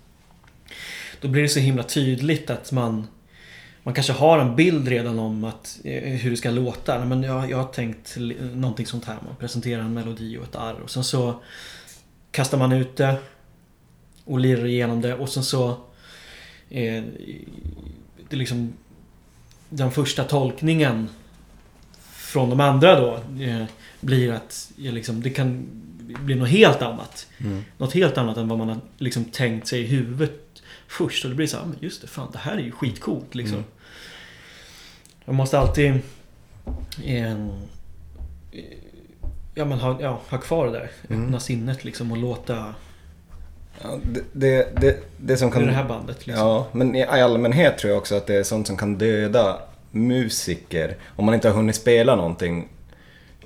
Då blir det så himla tydligt att man man kanske har en bild redan om att, eh, hur det ska låta. Men jag, jag har tänkt någonting sånt här. Man presenterar en melodi och ett arr. Och sen så kastar man ut det och lirar igenom det. Och sen så... Eh, det är liksom den första tolkningen från de andra då eh, blir att liksom, det kan bli något helt annat. Mm. Något helt annat än vad man har liksom tänkt sig i huvudet först. Och det blir så här, "Ah, men just det, fan det här är ju skitcoolt liksom. Mm. Man måste alltid eh, ja, men ha, ja, ha kvar det där. Mm. Öppna sinnet liksom och låta... Ja, det, det, det, det som Kan... kan... Det här bandet liksom. Ja, men i allmänhet tror jag också att det är sånt som kan döda musiker. Om man inte har hunnit spela någonting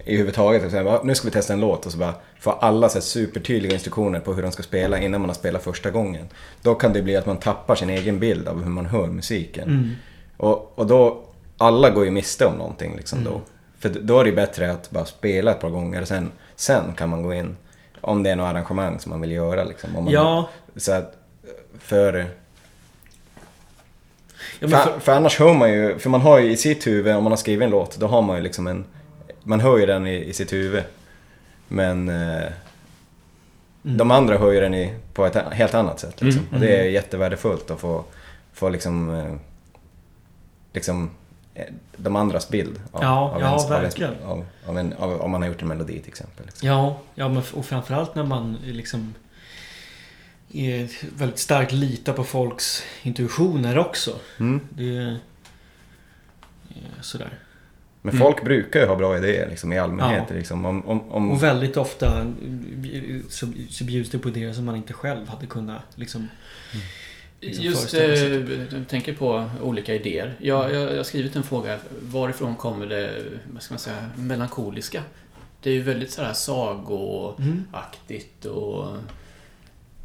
i huvudtaget. Och säga, "Va, nu ska vi testa en låt och så bara får alla så här supertydliga instruktioner på hur de ska spela innan man har spelat första gången. Då kan det bli att man tappar sin egen bild av hur man hör musiken. Mm. Och, och då, alla går ju miste om någonting liksom Mm. då. För då är det bättre att bara spela ett par gånger och sen, sen kan man gå in om det är något arrangemang som man vill göra liksom. Om man, Ja, Så att, för, ja för, för, för annars hör man ju, för man har ju i sitt huvud, om man har skrivit en låt, då har man ju liksom en... Man hör ju den i, i sitt huvud. Men eh, Mm. de andra hör ju den i, på ett helt annat sätt. Liksom. Mm. Och det är jättevärdefullt att få, få liksom, eh, liksom eh, de andras bild. Av, Ja, av ja, ens, verkligen. Av, av, en, av, om man har gjort en melodi till exempel. Liksom. ja, ja men, och framförallt när man liksom väldigt starkt litar på folks intuitioner också. Mm. Det är sådär. Men Mm. folk brukar ju ha bra idéer liksom, i allmänhet. Ja. Liksom, om, om, om, Och väldigt ofta så, så bjuds det på idéer som man inte själv hade kunnat liksom... liksom Just föreställa eh, du tänker på olika idéer. Jag, jag, jag har skrivit en fråga. Varifrån kommer det, vad ska man säga, melankoliska? Det är ju väldigt sådär sagoaktigt Mm. och...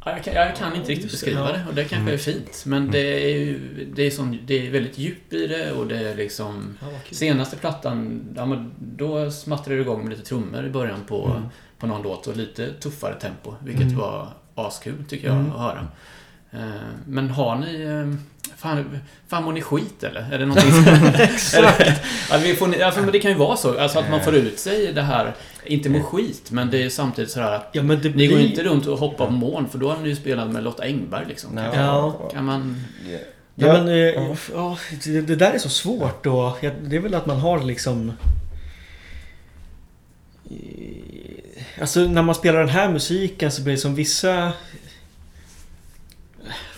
Ja, jag, kan, jag kan inte riktigt beskriva det och det kanske Mm. är fint. Men det är ju det är, sån, det är väldigt djup i det och det är liksom... Senaste plattan, ja, men då smattrade det igång med lite trummor i början på, Mm. på någon låt och lite tuffare tempo. Vilket Mm. var askul tycker jag Mm. att höra. Eh, Men har ni... eh, Fan, fan mår ni skit eller? Är det någonting som... Exakt! vi får, men det kan ju vara så. Alltså att man får ut sig det här, inte må skit, men det är samtidigt så här att Ja men det ni blir... går inte runt och hoppar på moln, för då har ni ju spelat med Lotta Engberg liksom. Nej, Ja. Kan man... Ja, Ja, men, eh, ja. ja, det, där är så svårt och det är väl att man har liksom... eh, Alltså när man spelar den här musiken så blir det som vissa...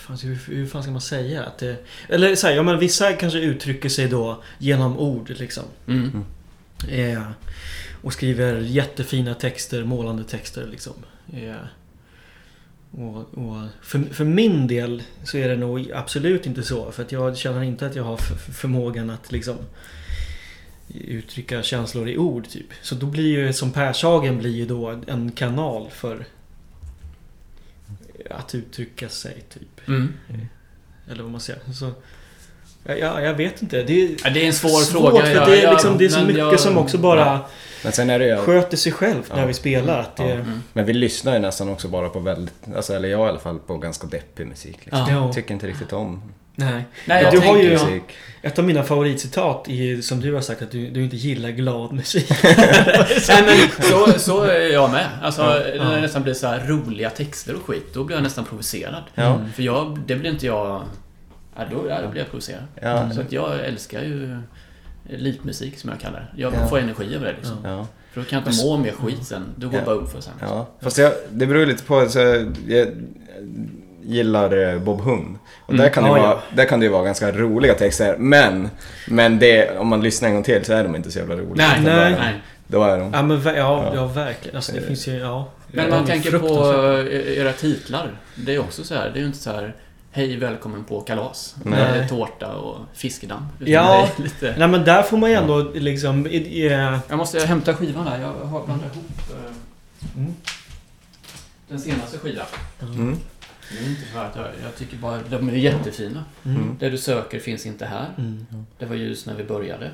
Fan, hur, hur fan ska man säga? Att det, eller så här, ja men vissa kanske uttrycker sig då genom ord liksom. Mm. Eh, och skriver jättefina texter, målande texter liksom. Eh, och, och för, för min del så är det nog absolut inte så. För att jag känner inte att jag har förmågan att liksom uttrycka känslor i ord typ. Så då blir ju som Pershagen blir ju då en kanal för att uttrycka sig typ. Mm. Eller vad man säger. Så, ja, ja, jag vet inte. Det är Ja, det är en svår svårt fråga. för ja, det är, ja, liksom, det är så mycket jag- som också bara Ja. Men sen är det ju... sköter sig själv när vi spelar. Att det, Ja. Mm. Men vi lyssnar ju nästan också bara på väldigt, alltså, eller jag i alla fall, på ganska deppig musik. Liksom. Ja. Ja. Tycker inte riktigt om Nej. Nej, jag du har ju- musik. Ett av mina favoritcitat är som du har sagt att du, du inte gillar glad musik. Nej men så, så är jag med. Alltså Ja, när det nästan blir så här roliga texter och skit, då blir jag nästan provocerad. Ja. För jag, det blir inte jag... Ja, då, då blir jag provocerad. Ja. Så att jag älskar ju lipmusik som jag kallar det. Jag Ja. får energi över det liksom. Ja. För då kan jag inte må mer skit sen. Då går Ja. bara upp för sen. Ja, fast jag, det beror ju lite på. Så jag gillar eh, Bob Hund. Och där, Mm. kan det Ja, vara, ja. där kan det ju vara ganska roliga texter. Men, men det, om man lyssnar en gång till så är de inte så jävla roliga. Nej, nej. Är, Nej. de, då är de... ja, men, ja, Ja. ja, verkligen. Alltså, det finns ju... Ja, Men ja, man tänker på eh, era titlar. Det är också så här. Det är ju inte så här Hej välkommen på kalas. Nej. Med tårta och fiskedamm. Ja. lite... Nej men där får man ju ändå liksom... i- i- Jag måste hämta skivan där. Jag har blandat ihop eh, Mm. den senaste skivan. Mm. Det är inte för att jag, jag tycker bara de är jättefina. Mm. Det du söker finns inte här. Mm. Det var ljus när vi började.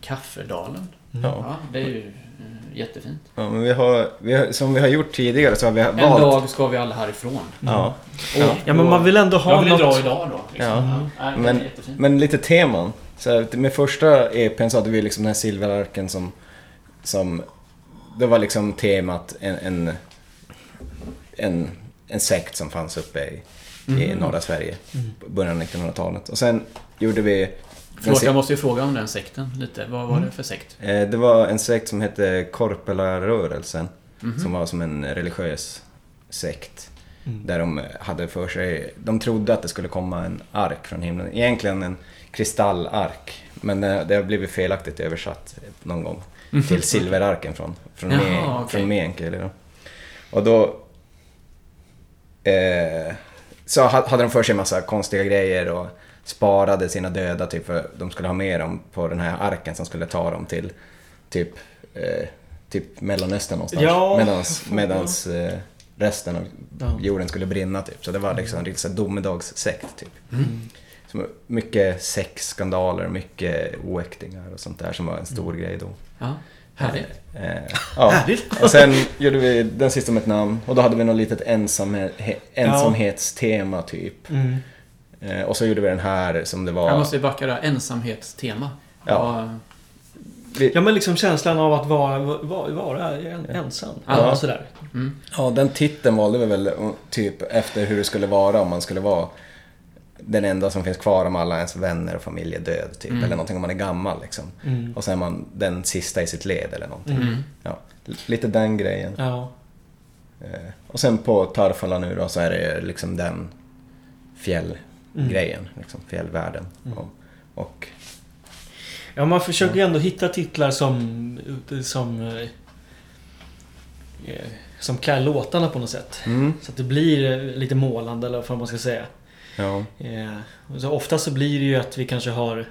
Kaffedalen. Ja. Ja, det är ju eh, jättefint. Ja, men vi har, vi har, som vi har gjort tidigare så har vi En valt... dag ska vi alla härifrån. Ja. Och- Ja men man vill ändå ha Jag vill något... dra idag då. Liksom. Ja. Men-. Men lite teman. Så här, med första EPn så hade vi liksom den här silverarken som... som det var liksom temat en, en, en, en sekt som fanns uppe i, i Mm. norra Sverige. på Början av 1900-talet. Och sen gjorde vi... Förlåt, jag måste ju fråga om den sekten lite. Vad var det för sekt? Eh, Det var en sekt som hette Korpelarörelsen. Mhm. Som var som en religiös sekt. Mm. Där de hade för sig, de trodde att det skulle komma en ark från himlen. Egentligen en kristallark. Men det, har blivit felaktigt översatt någon gång. Till silverarken från, från, Jaha, Me, okej. från Meänkieli. Och då... Eh, så ha- hade de för sig en massa konstiga grejer och sparade sina döda typ för de skulle ha med dem på den här arken som skulle ta dem till typ, eh, typ Mellanöstern någonstans. Ja. Medans, medans eh, resten av Ja. jorden skulle brinna typ. Så det var liksom en riktig så domedagssekt typ. Mm. Som, mycket sexskandaler, mycket oäktingar och sånt där som var en stor grej då. Ja, härligt. Eh, ja. Härligt. Och sen gjorde vi den sista med ett namn och då hade vi något litet ensamhe- he- ensamhetstema typ. Mm. Eh, och så gjorde vi den här som det var... Jag måste backa där. Ensamhetstema. Ja. Vi, Ja men liksom känslan av att vara, vara, vara en- ensam. Ja. Ja. Sådär. Mm. Ja, den titeln valde vi väl eh, typ efter hur det skulle vara om man skulle vara den enda som finns kvar om alla ens vänner och familj är död typ. Mm. Eller någonting om man är gammal liksom. Mm. Och sen är man den sista i sitt led eller någonting. Mm. Ja, lite den grejen. Ja. Eh, och sen på Tarfala nu då så är det liksom den fjällgrejen. Liksom, fjällvärlden. Och, och Ja, man försöker ju ändå hitta titlar som... Som... eh, Som klär låtarna på något sätt. mm, Så att det blir lite målande eller vad man ska säga. Ja. Eh, så ofta så blir det ju att vi kanske har...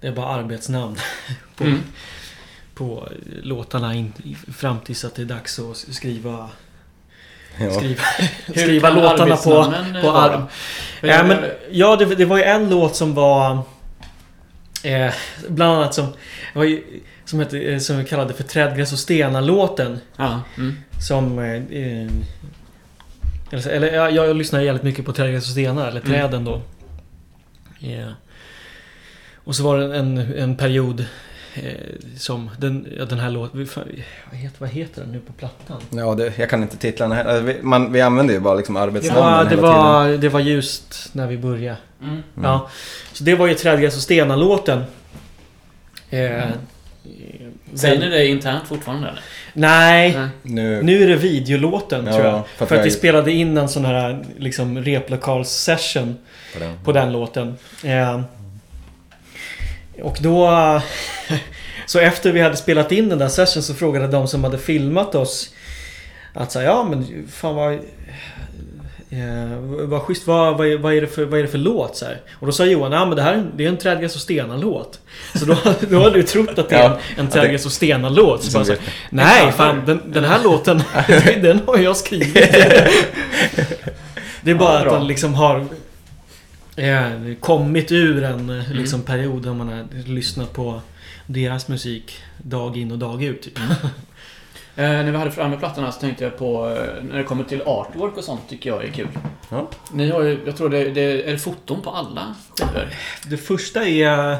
Det är bara arbetsnamn på, Mm. på låtarna in, fram tills att det är dags att skriva... ja. Skriva, skriva låtarna på, på arm. Ja, men, ja det, det var ju en låt som var... Eh, bland annat som... Det var ju, som, hette, eh, som vi kallade för Trädgräs och stenar-låten. Ja. Mm. Som... Eh, eh, eller, eller jag, jag lyssnar jävligt mycket på Trädgräs och stenar, eller Mm. Träden då. Eh, och så var det en, en period eh, som den, ja, den här låten... Vad heter, vad heter den nu på plattan? Ja, det, jag kan inte titlarna här. Alltså, vi, man, vi använder ju bara liksom Det arbetsnamnen var, det, hela var, det var just när vi började. Mm. Mm. Ja. Så det var ju Trädgräs och stenar-låten. Eh, Säger ni det internt fortfarande eller? Nej. Nu, nu är det videolåten Ja, tror jag. för För att att vi spelade in en sån här liksom replokals-session på den. på den låten. Eh, och då... Så efter vi hade spelat in den där session så frågade de som hade filmat oss att säga ja men fan vad... Eh, vad schysst, vad, vad, är, vad, är det för, vad är det för låt? Så här. Och då sa Johan, ja men det här är en- det är en Trädgräs och stenar-låt. Så då, då hade du trott att det är en, en Trädgräs och stenar-låt. Så bara så här, Nej, fan den, den här låten, den har jag skrivit. Det är bara Ja, att den liksom har eh, kommit ur en eh, Mm. liksom, period där man har lyssnat på deras musik dag in och dag ut. Typ. Eh, när vi hade framme plattorna så tänkte jag på eh, när det kommer till artwork och sånt tycker jag är kul. Ja. Ni har ju, jag tror det, det är det foton på alla skivor. Det första är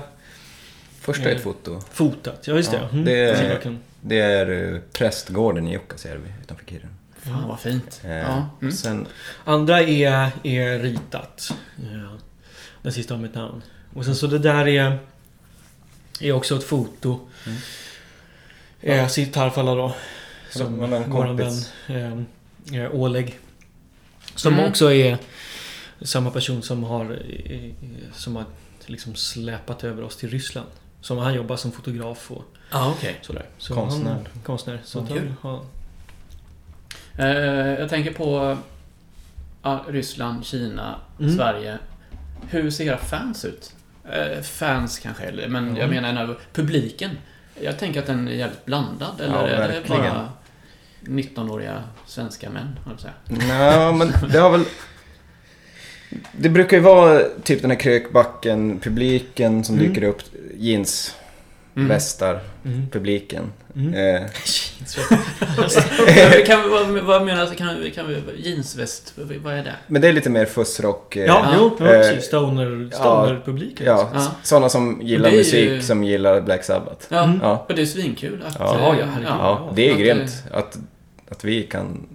Första är ett foto. fotat. Ja, just det. Ja, Mm. det är-. Det är eh, prästgården i Jukkasjärvi utanför Kiruna. Fan vad fint. Eh, Ja. Mm. Sen, Andra är, är ritat. Ja. Den sista har mitt namn. Och sen så det där är, är också ett foto. Mm. Eh, Sitt Tarfala då. Som våran vän kompis. eh, eh, Oleg. Som Mm. också är samma person som har, eh, som har liksom släpat över oss till Ryssland. Som han jobbar som fotograf och Ja, okej. sådär. Så Konstnär. Han, konstnär. Så kul. han, ja. Eh, jag tänker på ja, Ryssland, Kina, Mm. Sverige. Hur ser era fans ut? Eh, fans kanske, eller- men jag Mm. menar den här publiken. Jag tänker att den är jävligt blandad, eller Ja, är det verkligen. bara 19-åriga svenska män, höll jag? Nej, men det har väl... Det brukar ju vara typ den här krökbacken-publiken som Mm. dyker upp. Jeans, Mm. västar, Mm. publiken. Mm. Eh, kan, vad, vad menas? Kan, kan vi, jeansväst, vad är det? men det är lite mer fussrock. Eh, Ja, Ja. jo, ja, Eh, precis. Stoner, stoner-publiken. ja, Ja. sådana som gillar är musik, ju- som gillar Black Sabbath. Ja, Mm. Ja, och det är svinkul att... Ja. eh, Ja, ja, ja det är att, grymt att, att vi kan...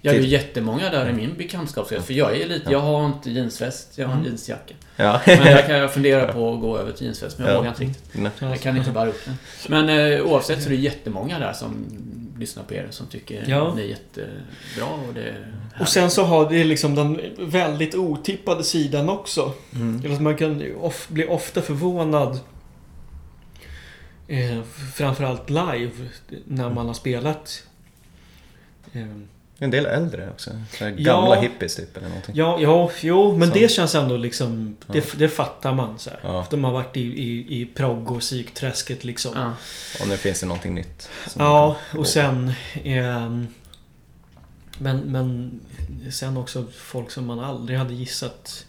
Jag är ju Till- jättemånga där i min bekantskapskrets, för jag är lite... Jag har inte jeansväst, jag har en Mm. jeansjacka. Ja. Men jag kan fundera på att gå över till jeansväst, men jag Ja. vågar inte riktigt. Nej. Jag kan inte bära upp den. Men eh, oavsett så är det jättemånga där som lyssnar på er som tycker Ja. ni är jättebra och det är Och sen så har det liksom den väldigt otippade sidan också. Mm. Man kan ju of, bli ofta förvånad. Eh, framförallt live. När man har spelat. Eh, En del äldre också. Så här Ja. gamla hippies typ eller någonting. ja, ja, jo, men Som- det känns ändå liksom... Ja. Det, det fattar man så här. Ja. De har varit i, i, i progg och psykträsket liksom. Ja. Och nu finns det någonting nytt. som Ja, och sen... ehm, men, men sen också folk som man aldrig hade gissat...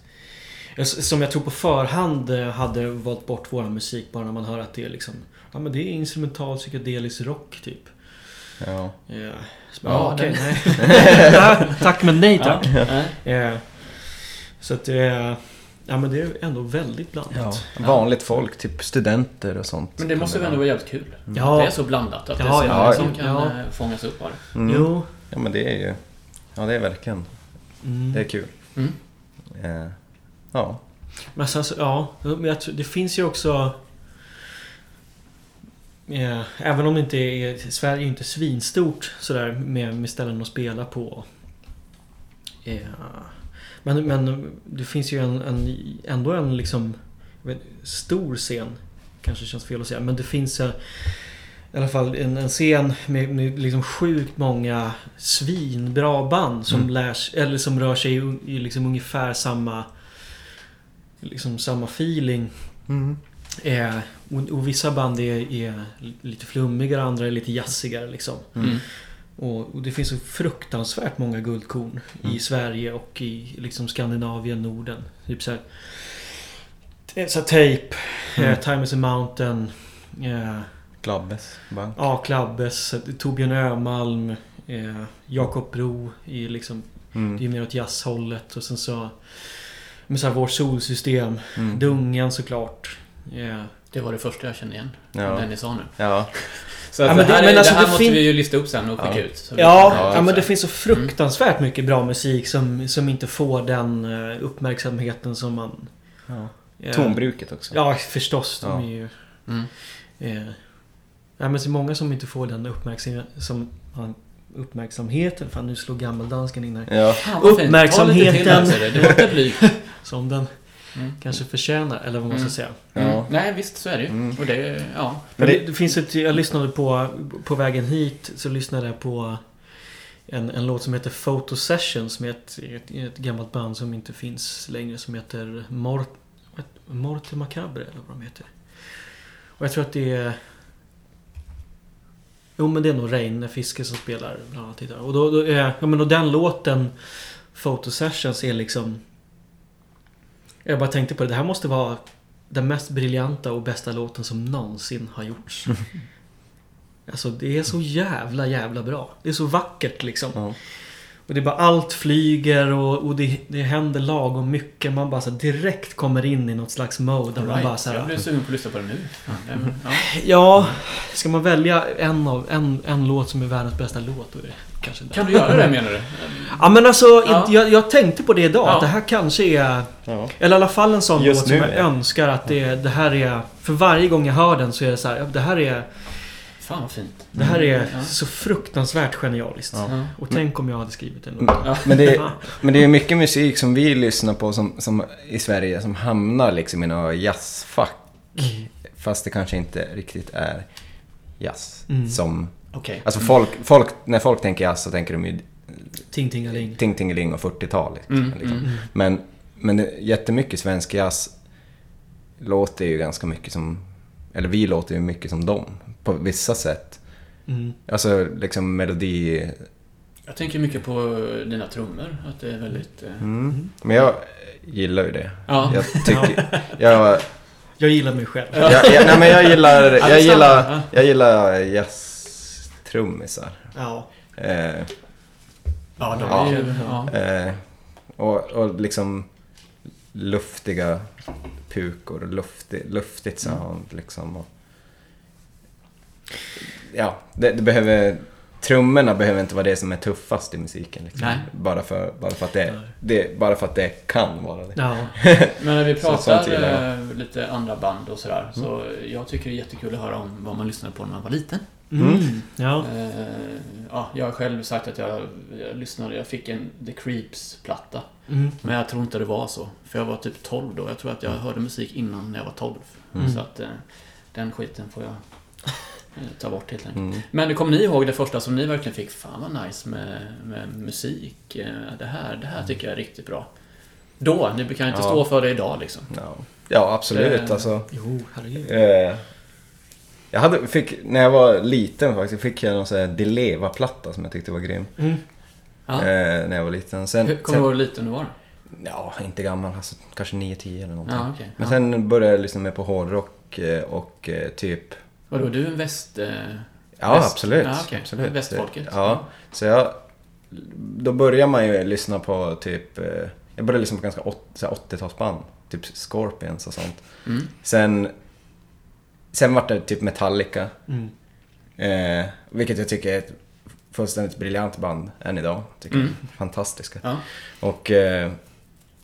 Som jag tror på förhand eh, hade valt bort vår musik bara när man hör att det är liksom... Ja men det är instrumental psykedelisk rock typ. Ja. Ja, Ja, bara, ja, okej, den- nej. Ja, tack men nej tack. Ja. Eh, Så att det är... Ja men det är ändå väldigt blandat. Vanligt folk, typ studenter och sånt. Men det måste väl ändå vara jävligt kul? Ja. Det är så blandat att det är Ja, så ja, många ja. som kan Ja. eh, fångas upp av det. Mm. Jo. Ja men det är ju... Ja det är verkligen... Mm. Det är kul. Mm. Eh, ja. Men sen så, ja. Men jag tror, det finns ju också... Ja, även om det inte är... Sverige är inte svinstort sådär med, med ställen att spela på. Ja. Men, men det finns ju en, en, ändå en liksom... vet, stor scen. Kanske känns fel att säga. Men det finns eh, i alla fall en, en scen med, med liksom sjukt många svinbra band som Mm. lärs, eller som rör sig i, i liksom ungefär samma liksom samma feeling. Eh, och, och vissa band är, är lite flummigare, andra är lite jazzigare liksom. Mm. Och, och det finns så fruktansvärt många guldkorn i Mm. Sverige och i liksom Skandinavien, Norden. Typ såhär... Så Tape, Mm. eh, Time is a Mountain, eh, Glabbes bank. ja, Klabbes, Torbjörn Ömalm, eh, Jakob Bro i liksom... Det är Mm. mer åt jazzhållet och sen så... Med så här vårt solsystem. Mm. Dungen såklart. Eh, Det var det första jag kände igen. Ja. Den ni sa nu. Ja. Så att Ja, det men här, det- är, men det alltså, här det måste fin- vi ju lista upp sen och skicka Ja. ut. Ja, kan- ja, men det finns så fruktansvärt mycket bra musik som, som inte får den eh, uppmärksamheten som man... ja. eh, Tonbruket också. Ja, förstås. De Ja. är ju... Mm. Eh, ja, men så många som inte får den uppmärksamhet, som, ja, uppmärksamheten. Fan, nu slår gammeldansken in här. Ja. Fan, till Uppmärksamheten. här, ser du. Det var inte blygt. Som den Mm. kanske förtjänar, eller vad man ska Mm. säga. Mm. Ja. Nej, visst så är det ju. Mm. Och det, ja. Men det, det- finns ett, jag lyssnade på, på vägen hit så lyssnade jag på en, en låt som heter Photo Sessions med ett, ett, ett gammalt band som inte finns längre som heter Mort, Morte Macabre eller vad de heter. Och jag tror att det är... Jo men det är nog Reine Fiske som spelar bland annat gitarr. Och då, då är, ja men och den låten Photo Sessions är liksom... Jag bara tänkte på det, det här måste vara den mest briljanta och bästa låten som någonsin har gjorts. Alltså det är så jävla jävla bra. Det är så vackert liksom. Ja. Och det är bara allt flyger och, och det, det händer lagom mycket. Man bara så direkt kommer in i något slags mode. Där man Right. bara så Jag här, blir sugen på att lyssna på det nu. Ja. Ja, ska man välja en, av, en, en låt som är världens bästa låt då är det kanske den. Kan du göra det menar du? Ja men alltså, Ja. jag, jag tänkte på det idag. Ja. Att det här kanske är... Ja. Eller i alla fall en sån Just låt som jag ja. önskar att det, det här är... För varje gång jag hör den så är det så här, ja, det här är... Fan vad fint. Det här är Mm, så fruktansvärt genialiskt. Ja. Och tänk om jag hade skrivit en låt. Mm. Ja. Men, det, Fan. men det är mycket musik som vi lyssnar på som, som i Sverige som hamnar liksom i några jazzfack. Mm. Fast det kanske inte riktigt är jazz. Mm. Som, Okej. alltså folk, folk, när folk tänker jazz så tänker de ju Ting Tingaling. Ting Tingeling och 40-tal. Liksom, Mm, liksom. mm. Men, men det- jättemycket svensk jazz låter ju ganska mycket som, eller vi låter ju mycket som dem på vissa sätt. Mm. Alltså liksom melodi... Jag tänker mycket på dina trummor. Att det är väldigt... eh, Mm. Men jag gillar ju det. Ja. Jag tycker... Jag, Jag gillar mig själv. jag, jag, nej men jag gillar, jag gillar, jag gillar jazztrummisar. Ja. Eh, Ja, de Ja. är ju... Ja. eh, och, och liksom luftiga pukor, luftig, luftigt sound liksom. Och, ja, det, det behöver... Trummorna behöver inte vara det som är tuffast i musiken. Liksom. Nej. Bara, för, bara, för att det, det, bara för att det kan vara det. Ja. Men när vi Så- pratar jag. eh, lite andra band och sådär. Så jag tycker det är jättekul att höra om vad man lyssnade på när man var liten. Mm. Ja. Eh, ja, jag har själv sagt att jag, jag lyssnade, jag fick en The Creeps-platta. Mm. Men jag tror inte det var så. För jag var typ 12 då. Jag tror att jag hörde musik innan när jag var 12. Mm. Så att eh, den skiten får jag eh, ta bort helt enkelt. Mm. Men kommer ni ihåg det första som ni verkligen fick? Fan vad nice med, med musik. Eh, Det här, det här tycker jag är riktigt bra. Då, ni kan inte Ja. stå för det idag liksom. Ja, ja absolut. Eh, Alltså, Jo, herregud. eh, jag hade, fick, när jag var liten faktiskt, fick jag någon sån här Deleva-platta som jag tyckte var grym. Mm. Eh, när jag var liten. Sen, Kommer du ihåg hur liten du var? Ja, inte gammal. Alltså, kanske 9-10 eller någonting. Ja, okej. Men Ja. sen började jag lyssna mer på hårdrock eh, och eh, typ... Vadå, du är en väst... Eh, Ja, Väst- absolut. Ja, okej. absolut. Västfolket. Ja, så jag... Då börjar man ju lyssna på typ... eh, Jag började lyssna på ganska åt- så här 80-talsband. Typ Scorpions och sånt. mm. Sen... Sen vart det typ Metallica. Mm. Eh, vilket jag tycker är ett fullständigt briljant band än idag. Tycker Mm. jag. Fantastiska. Ja. Och eh,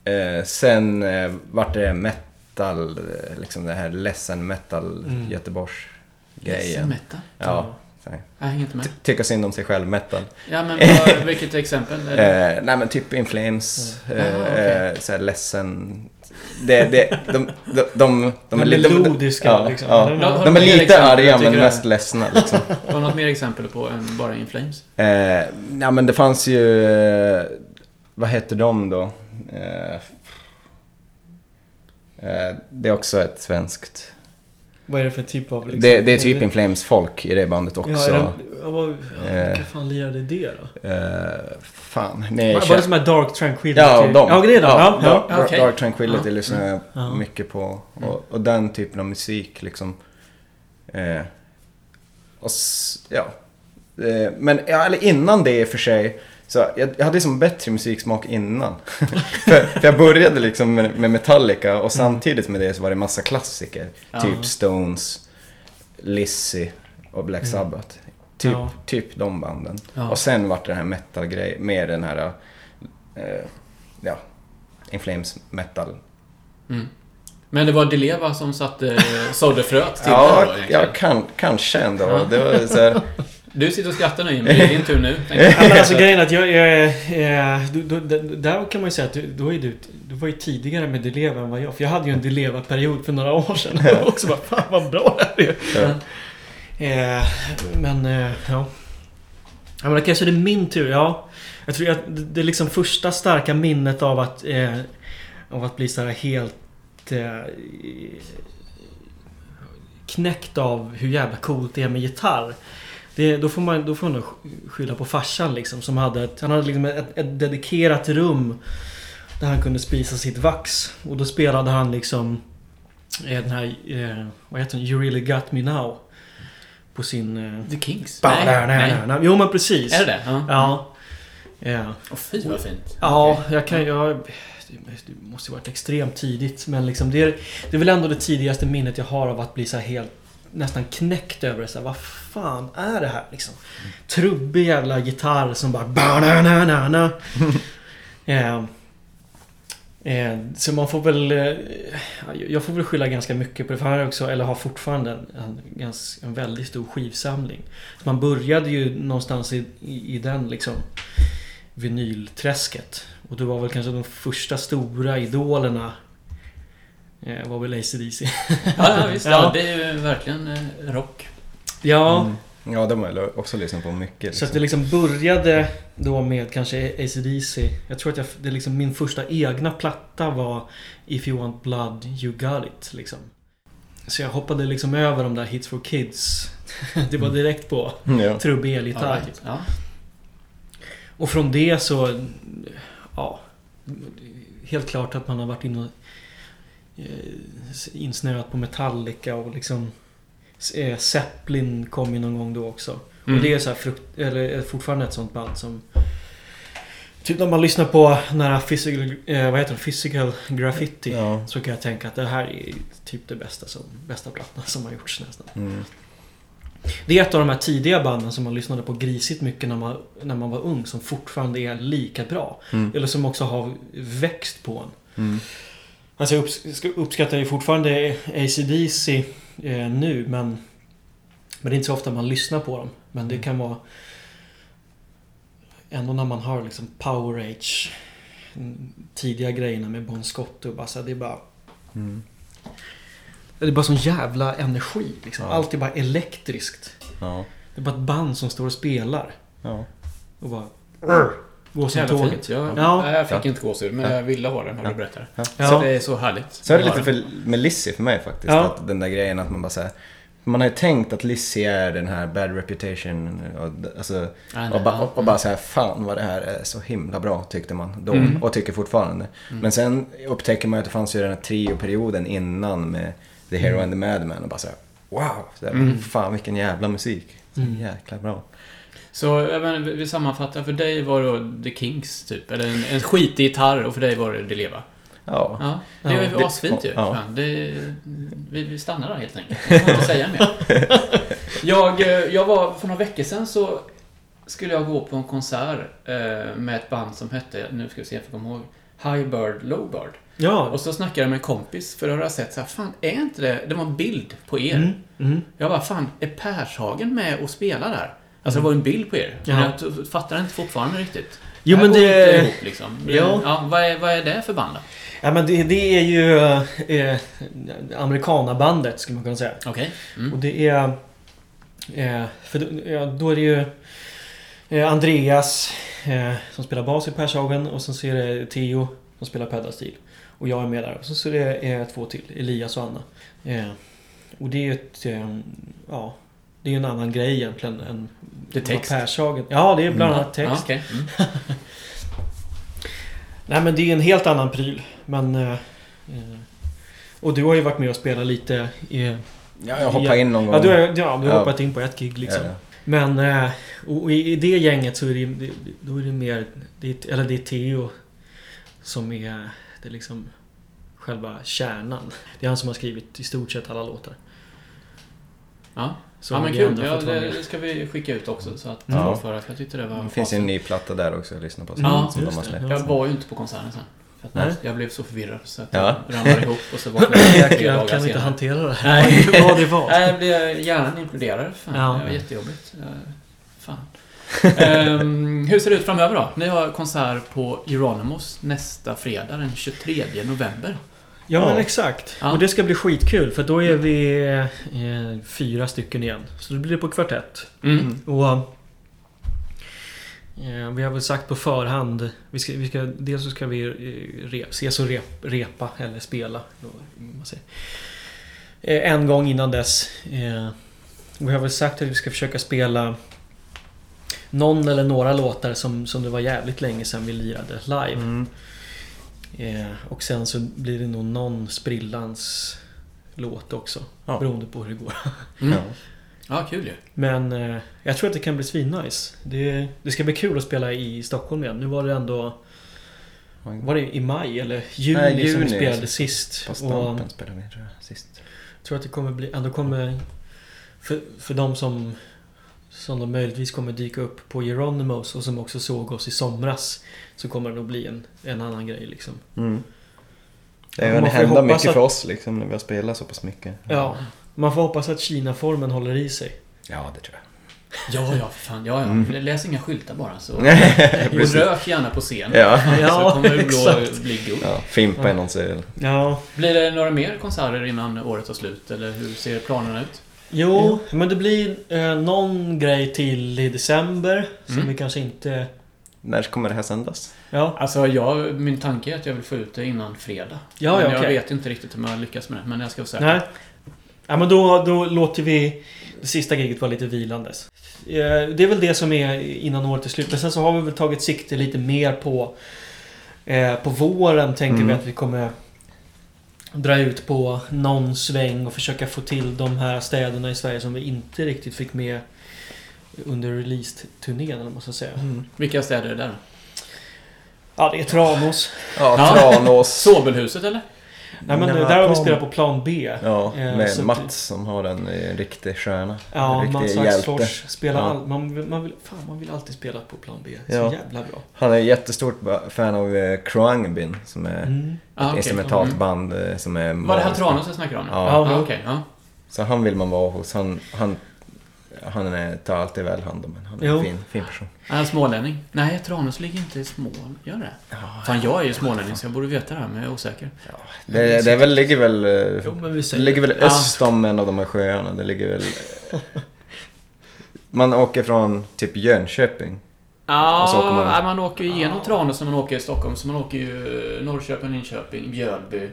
eh, sen eh, vart det metal, eh, liksom det här ledsen metal Mm. Göteborgs Ledsen grejen. metal? Ja. Jag hänger inte med. Ty- Tycka synd om sig själv metal. Ja, men vad, vilket exempel? Är det? Eh, nej men typ In Flames, eh, Jaha, okej. eh, ledsen. Det, det, de, de, de, de, de, melodiska, ja, liksom. De är lite arga men mest ledsna liksom. Har du något mer exempel på än bara In Flames? Eh, ja men det fanns ju, eh, vad heter de då? Eh, eh, det är också ett svenskt. Vad är det för typ av... Liksom, Det, det är typ In Flames folk i det bandet också. Ja, är det, vad, ja, Eh. vilka fan lirade det då? Eh, fan, nej. Var, var det som här Dark Tranquility? Ja, de. Ja, det är de. Ja, ja. Ja, okej. Dark Tranquility lyssnar jag Ja. mycket på. Och, och den typen av musik liksom. Eh, och ja. Eh, men ja, eller innan det i och för sig. Så jag, jag hade liksom bättre musiksmak innan. för, för jag började liksom med, med Metallica och samtidigt med det så var det massa klassiker. Ja. Typ Stones, Lizzy och Black Sabbath. Typ, Ja. typ de banden. Ja. Och sen vart det den här metal-grej, med den här, eh, ja, In Flames metal. Mm. Men det var Deleva som satte, sådde fröet till det Ja, då, egentligen. ja kan, kanske ändå. Det var så här, Du sitter och skrattar nu Jimmy, det är din tur nu. Ja, men alltså grejen är att jag... jag, jag du, du, du, där kan man ju säga att du, då är du, du var ju tidigare med Deleva än vad jag. För jag hade ju en Deleva-period för några år sedan. Och också bara, fan vad bra det här är. ja. Eh, men, eh, ja. Ja men okej, så det är min tur. Ja. Jag tror att det det är liksom första starka minnet av att... Eh, av att bli så här helt... Eh, knäckt av hur jävla coolt det är med gitarr. Det, då får man, då får man nog skylla på farsan liksom som hade ett, Han hade liksom ett, ett dedikerat rum Där han kunde spisa sitt vax. Och då spelade han liksom eh, den här, eh, vad heter den? You really got me now. På sin... Eh, The Kings? nej, nej, nej, nej. Jo men precis. Är det det? Ja. Ja. Åh fy vad fint. Ja, jag kan... Jag, det måste ju varit extremt tidigt. Men liksom det är, det är väl ändå det tidigaste minnet jag har av att bli så helt... Nästan knäckt över det. Så här, vad fan är det här liksom? Trubbig jävla gitarr som bara... Ba-na-na-na-na. eh, eh, så man får väl... Eh, jag får väl skylla ganska mycket på det. För har också, eller har fortfarande en, en, ganska, en väldigt stor skivsamling. Så man började ju någonstans i, i, i den liksom vinylträsket. Och det var väl kanske de första stora idolerna var väl AC/DC. Ja, ja visst. Ja. Ja. det är ju verkligen eh, rock. Ja, Mm. Ja, de har jag också lyssnat på mycket. så att Liksom. det liksom började då med kanske AC/DC. Jag tror att jag, det liksom, min första egna platta var If you want blood, you got it. Liksom. Så jag hoppade liksom över de där Hits for Kids. Det var direkt på Ja. trubbig elgitarr. right. Ja. Och från det så... Ja. Helt klart att man har varit inne och insnöat på Metallica och liksom... eh, Zeppelin kom ju någon gång då också. Mm. Och det är så här frukt, eller är fortfarande ett sånt band som... Typ när man lyssnar på nära physical, eh, vad heter det? physical graffiti. Ja. Så kan jag tänka att det här är typ det bästa, som, bästa plattan som har gjorts nästan. Mm. Det är ett av de här tidiga banden som man lyssnade på grisigt mycket när man, när man var ung som fortfarande är lika bra. Mm. Eller som också har växt på en. Mm. Alltså jag upps uppskattar ju fortfarande AC/DC eh, nu men... Men det är inte så ofta man lyssnar på dem. Men det kan vara... Ändå när man hör liksom Power Age. mm, Tidiga grejerna med Bon Scott och bara så här, det är bara... Mm. Det är bara sån jävla energi liksom. Ja. Allt är bara elektriskt. Ja. Det är bara ett band som står och spelar. Ja. Och bara... Går som Jävla tåget. fint. Jag, Ja. Nej, jag fick Ja. inte gåshud, men Ja. jag ville ha den när Ja. du berättade. Så det är så härligt. Så är det lite för, med Lizzie för mig faktiskt. Ja. Att den där grejen att man bara säger Man har ju tänkt att Lizzie är den här bad reputation. Och, alltså, Ja, nej, och, bara, ja. och bara säga fan vad det här är så himla bra tyckte man då. Mm. Och tycker fortfarande. Men sen upptäcker man ju att det fanns ju den här trioperioden innan med The Hero and the Madman. Och bara säga wow, så här, Mm. fan vilken jävla musik. Så Mm. jäkla bra. Så menar, vi sammanfattar. För dig var det The Kings, typ. Eller en, en skitig gitarr och för dig var det De Leva. Ja. Ja, det är ju asfint ju. Ja. Fan, det, vi, vi stannar där helt enkelt. Jag får inte säga mer. Jag, eh, jag var, för några veckor sedan så skulle jag gå på en konsert eh, med ett band som hette, nu ska vi se om jag komma ihåg, High Bird Low Bird. Ja. Och så snackade jag med en kompis, för då har jag sett så här, fan är inte det, det var en bild på er. Mm. Mm. Jag bara, fan, är Pershagen med och spelar där? Alltså det var en bild på er. Men Ja. jag fattar inte fortfarande riktigt. Jo, men går det- inte ihop liksom. Ja. ja vad, är, vad är det för band då? Ja men det, det är ju eh, Amerikanabandet skulle man kunna säga. Okej. Mm. Och det är... Eh, för då, ja, då är det ju eh, Andreas eh, som spelar bas i Pershagen och sen så är det Theo som spelar pedalstil. Och jag är med där. Och så, så är det eh, två till, Elias och Anna. Eh, och det är ju ett... Eh, ja, det är ju en annan grej egentligen än Det är text. Pershagen. Ja, det är bland annat Ja, text. okej. Mm. Nej men det är en helt annan pryl. Men... Eh, eh, och du har ju varit med och spelat lite i... Ja, jag hoppade in någon gång. Ja, du har, ja, du har Ja. hoppat in på ett gig liksom. Ja, ja. Men... Eh, och i, i det gänget så är det, det då är det mer... Det är, eller det är Theo som är det är liksom själva kärnan. Det är han som har skrivit i stort sett alla låtar. Ja. Så ja, men kul. Ja, det, det ska vi skicka ut också. Så att Ja. ja. för att jag tyckte det var Det finns ju en ny platta där också att lyssna på. Mm, Ja, som de har det. släppt. Ja. Jag var ju inte på konserten sen. För att Nej. Jag blev så förvirrad så att Ja. jag ramlade ihop och så vaknade jag Jag, kan inte hantera det här. Nej. Vad det var. Nej, jag blev hjärnan imploderade. Fan, Ja. Det var jättejobbigt. Fan. Ehm, hur ser det ut framöver då? Ni har konsert på Euronymous nästa fredag den 23 november. Ja, Ja. men exakt. Ja. Och det ska bli skitkul för då är vi eh, fyra stycken igen. Så då blir det på kvartett. Mm. Och... Eh, vi har väl sagt på förhand. Vi ska, vi ska, dels så ska vi eh, rep, ses och rep, repa eller spela. Eh, en gång innan dess. Eh, vi har väl sagt att vi ska försöka spela någon eller några låtar som, som det var jävligt länge sedan vi lirade live. Mm. Eh, och sen så blir det nog någon sprillans låt också. Ja. Beroende på hur det går. Mm. Ja. Ja, kul ju. Men eh, jag tror att det kan bli svinnice. Det, det ska bli kul att spela i Stockholm igen. Nu var det ändå... Var det i maj eller juni, Nej, som vi juni. spelade sist? På Stampen spelade vi tror jag sist. jag tror att det kommer bli... Ändå kommer... För, för de som... Som då möjligtvis kommer dyka upp på Geronimos och som också såg oss i somras. Så kommer det nog bli en, en annan grej liksom. Mm. Det Ja, ju hända mycket att- för oss liksom när vi har spelat så pass mycket. Ja. Man får hoppas att Kina-formen håller i sig. Ja, det tror jag. Ja, ja, för fan. Ja, ja. Mm. Läs inga skyltar bara. Så. Och rök gärna på scen. Ja. Så Ja, kommer det exakt. bli, guld. ja, fimpa i någons öl. Ja. Blir det några mer konserter innan året tar slut? Eller hur ser planerna ut? Jo, men det blir eh, någon grej till i december. Som Mm. vi kanske inte... När kommer det här sändas? Ja. Alltså, jag, min tanke är att jag vill få ut det innan fredag. Ja, men ja, jag okej. vet inte riktigt om jag lyckas med det. Men jag ska säga. Nej. Ja, men då, då låter vi det sista giget vara lite vilandes. Eh, Det är väl det som är innan året är slut. Men sen så har vi väl tagit sikte lite mer på... Eh, på våren tänker Mm. vi att vi kommer dra ut på någon sväng och försöka få till de här städerna i Sverige som vi inte riktigt fick med under release-turnén eller man ska säga. Vilka städer är det där? Ja, det är Tranås. Ja. Tranås. Sobelhuset eller? Nej men Nej, där har vi spelat på plan B. Ja, Eh, med så- Mats som har en eh, riktig stjärna. Ja, en Mats riktig hjälte. Axfors spelar Ja. all, man, vill- man, vill, fan, man vill alltid spela på plan B. Så Ja. jävla bra. Han är jättestort fan av eh, Kroangbin som är Mm. Ah, instrumentalt Mm. band eh, som är... Var det. Tranås jag snackar om? Ja. Ah, ja. Så han vill man vara hos. Han, han, han är, tar alltid väl hand om en. Han är Jo. en fin, fin person. Är han smålänning? Nej, Tranås ligger inte i Smål. Gör det? Fan, jag är ju smålänning så jag borde veta det här, men jag är osäker. Det, det är väl, ligger väl... eh, Jo, men vi Det ligger väl Ja. öst om en av de här sjöarna. Det ligger väl... Man åker från typ Jönköping. Ja, så åker man- man... åker ju igenom Tranås när man åker i Stockholm. Så man åker ju Norrköping, Linköping, Mjölby,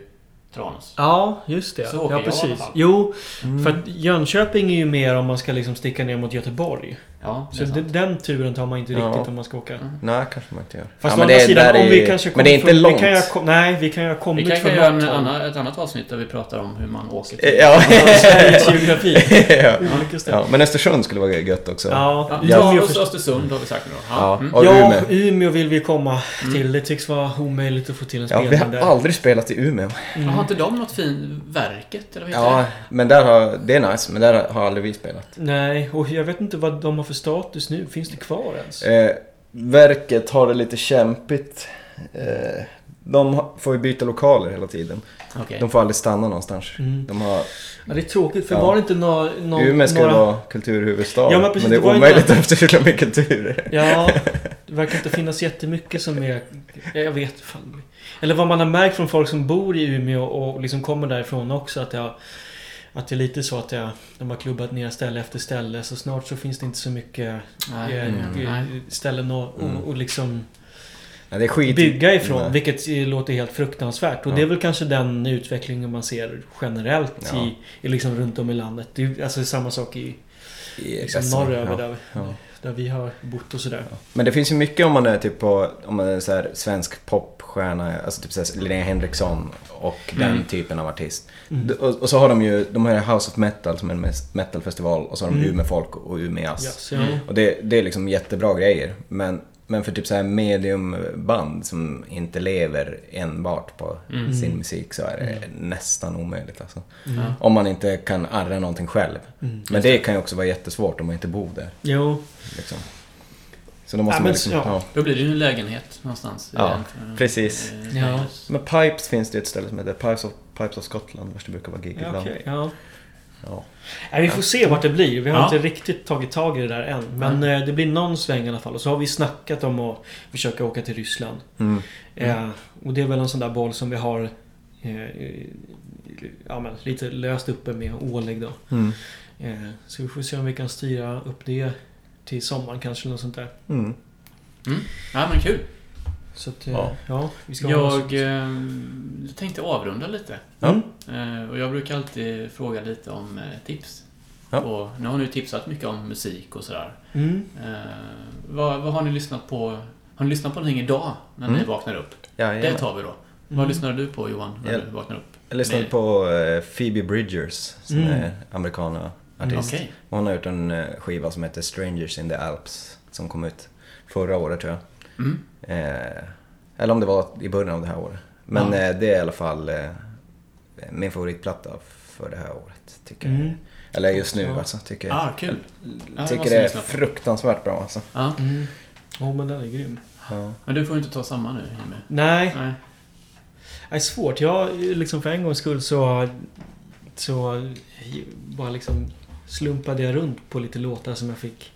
Tranås. Ja, just det. Så åker ja, jag precis. fall. Jo, för att Jönköping är ju mer om man ska liksom sticka ner mot Göteborg. Ja, Så är det, den turen tar man inte Ja. riktigt om man ska åka. Mm. Nej, kanske man inte gör. Fast Ja, å andra sidan, där om är- vi kanske Men det är inte från- långt. Vi kan ju, ha- nej, vi kan ju ha Vi kommit kan från ju göra en annan, ett annat avsnitt där vi pratar om hur man åker till... Ja. Sveriges geografi. ja. Ja. Men Östersund skulle vara gött också. Ja, Ja, Umeå och Östersund har vi sagt nu då. Ja, Mm. och ja, Umeå. Umeå vill vi komma Mm. till. Det tycks vara omöjligt att få till en Ja, spelning vi har där. aldrig spelat i Umeå. Mm. Har inte de något fint Verket, eller vad heter Ja, det? men där har... Det är nice, men där har aldrig vi spelat. Nej, och jag vet inte vad de har för status nu. Finns det kvar ens? Eh, verket har det lite kämpigt. Eh, de får ju byta lokaler hela tiden. Okej. De får aldrig stanna någonstans. Mm. De har... Ja, det är tråkigt för Ja. var det inte nå, nå, Umeå ska några... vara kulturhuvudstad. Ja, men precis, det det är ju omöjligt några- efter så mycket kulturer. Ja, det verkar inte finnas jättemycket som är... Jag vet fan. Eller vad man har märkt från folk som bor i Umeå och liksom kommer därifrån också att det har... Att det är lite så att det, de har klubbat ner ställe efter ställe så snart så finns det inte så mycket Nej. eh, Mm. eh, Nej. ställen att och, Mm. och liksom Ja, det är skit. bygga ifrån. Nej. Vilket låter helt fruktansvärt. Och Ja. det är väl kanske den utvecklingen man ser generellt Ja. i, i liksom runt om i landet. Det är alltså samma sak i I liksom norröver ja. där, Ja. där vi har bott och sådär. Men det finns ju mycket om man är typ på, om man är så här svensk popstjärna, alltså typ så här Linnea Henriksson och den Mm. typen av artist. Mm. Och, och så har de ju, de har House of Metal som är en metalfestival och så har de Mm. Umeå Folk och Umeå Jazz. Yes, ja. Mm. Och det, det är liksom jättebra grejer. Men, men för typ så här mediumband som inte lever enbart på Mm. sin musik så är det Mm. nästan omöjligt alltså. Mm. Om man inte kan arra någonting själv. Mm. Men det kan ju också vara jättesvårt om man inte bor där. Jo, Liksom. Så då måste Ja, man liksom, ja. ja. Då blir det ju en lägenhet någonstans. Ja, en- precis. eh, Ja. Men Pipes finns det ett ställe som heter Pipes of, Pipes of Scotland, vars det brukar vara gig ja, ibland. okej. Ja. Ja. Nej, vi får se vart det blir. Vi har Ja. inte riktigt tagit tag i det där än. Men eh, det blir någon sväng i alla fall. Och så har vi snackat om att försöka åka till Ryssland. Mm. Eh, och det är väl en sån där boll som vi har eh, ja, men, lite löst uppe med Oleg då. Mm. Eh, så vi får se om vi kan styra upp det till sommaren kanske. Eller något sånt där. Mm. Ja, men kul. Så att, eh, Ja. ja. vi ska Jag eh, tänkte avrunda lite. Mm. Eh, och jag brukar alltid fråga lite om eh, tips. Ja. Och nu har ni tipsat mycket om musik och sådär. Mm. Eh, vad, vad har ni lyssnat på? Har ni lyssnat på någonting idag när ni Mm. vaknar upp? Ja, Det tar vi då. Vad lyssnade du på Johan när Ja. du vaknade upp? Jag lyssnade på eh, Phoebe Bridgers, som Mm. är amerikana artist. Okej. Hon har gjort en eh, skiva som heter Strangers in the Alps, som kom ut förra året tror jag. Mm. Eh, eller om det var i början av det här året. Men Ja. eh, det är i alla fall eh, min favoritplatta för det här året, tycker jag. Mm. Eller just nu Ja. alltså, tycker jag. Ah, kul. Ja, det tycker måste det jag är fruktansvärt bra alltså. Ja. Mm. Ja, men den är grym. Ja. Men du får ju inte ta samma nu, Jimmy. Nej, Nej. det är svårt. Jag liksom för en gångs skull så... Så bara liksom slumpade jag runt på lite låtar som jag fick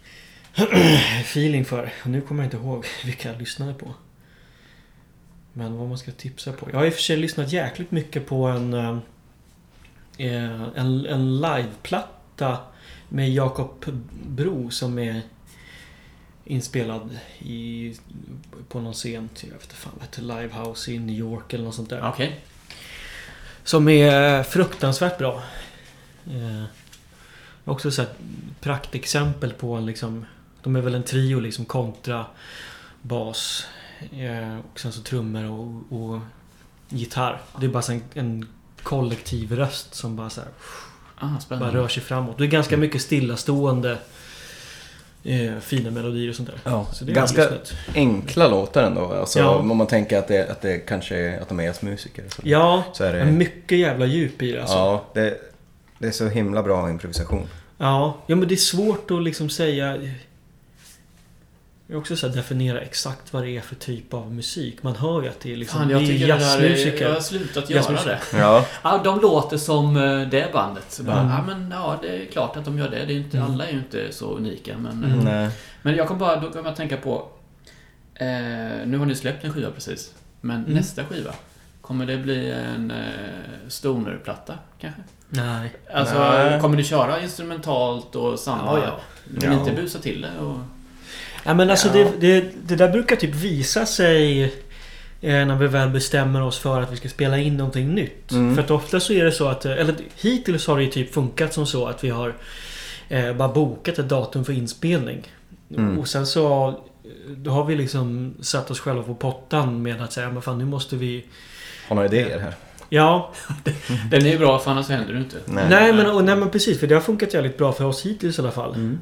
feeling för. Och nu kommer jag inte ihåg vilka jag lyssnade på. Men vad man ska tipsa på. Jag har i och för sig lyssnat jäkligt mycket på en... eh, eh, En, en liveplatta med Jakob Bro som är inspelad i, på någon scen. till- Jag vet inte fan vad heter. Livehouse i New York eller något sånt där. Okej. Som är fruktansvärt bra. Också så här praktexempel på en liksom... De är väl en trio liksom kontra bas. Eh, och sen så trummor och, och gitarr. Det är bara en, en kollektiv röst som bara så här, Ah, bara rör sig framåt. Det är ganska mycket stillastående eh, fina melodier och sånt där. Ja, Så ganska enkla låtar ändå. Alltså, Ja. Om man tänker att det, att det kanske är, att de är jazzmusiker. Så, Ja, så är det... mycket jävla djup i det alltså. Ja, det, det är så himla bra improvisation. Ja, ja men det är svårt att liksom säga... Jag också så här definiera exakt vad det är för typ av musik. Man hör ju att det är liksom... Fan, jag det är jazzmusiker. jag har slutat göra det. Ja, Ja, de låter som eh, det bandet. Så bara, Mm. ja, men ja, det är klart att de gör det. det är inte, Mm. Alla är ju inte så unika. Men, Mm. nej. men jag kom bara, då kan man tänka på... Eh, nu har ni släppt en skiva precis. Men Mm. nästa skiva, kommer det bli en eh, stonerplatta kanske? Nej. Alltså, Nej. kommer ni köra instrumentalt och samma? Ja, ja. Vill Ja. inte busa till det? Och... Ja men alltså Ja. det, det, det där brukar typ visa sig eh, när vi väl bestämmer oss för att vi ska spela in någonting nytt. Mm. För att ofta så är det så att, eh, eller hittills har det ju typ funkat som så att vi har eh, bara bokat ett datum för inspelning. Mm. Och sen så eh, då har vi liksom satt oss själva på pottan med att säga men fan nu måste vi... Har några idéer här? Ja, Den är ju bra för annars händer det inte. Nej. nej, men, och, nej men precis för det har funkat jävligt bra för oss hittills i alla fall. Mm.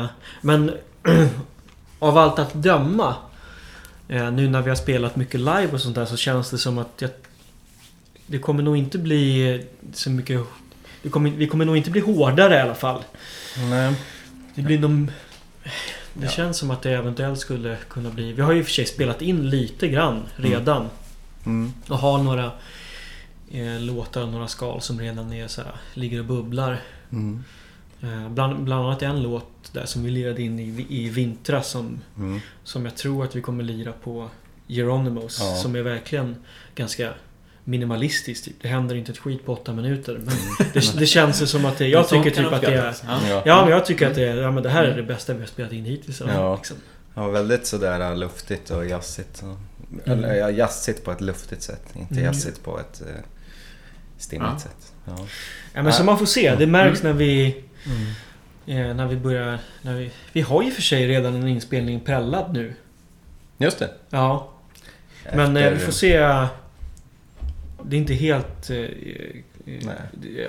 Eh, men av allt att döma eh, Nu när vi har spelat mycket live och sånt där så känns det som att jag, Det kommer nog inte bli så mycket det kommer, Vi kommer nog inte bli hårdare i alla fall. Nej. Det blir nog... Det Ja. känns som att det eventuellt skulle kunna bli... Vi har ju i och för sig spelat in lite grann redan. Mm. Och har några eh, låtar och några skal som redan är så här, ligger och bubblar. Mm. Eh, bland, bland annat en låt där som vi lirade in i, i vintras som, Mm. som jag tror att vi kommer lira på Geronimos. Ja. Som är verkligen ganska minimalistiskt. Typ. Det händer inte ett skit på åtta minuter. Men det, det känns som att det, jag tycker typ att det är... uppskattas. Ja. Men jag tycker att det är... Ja, men det här är det bästa vi har spelat in hittills. Ja. Liksom. ja, väldigt sådär äh, luftigt och jazzigt. Och, Mm. Eller ja, jazzigt på ett luftigt sätt. Inte Mm. jazzigt på ett eh, stimmigt Ja. sätt. Ja. Ja, men som man får se. Det märks Mm. när vi... Eh, när vi börjar... När vi, vi har ju för sig redan en inspelning prällad nu. Just det. Ja. Men eh, vi får se... Det är inte helt... Eh, eh, Nej.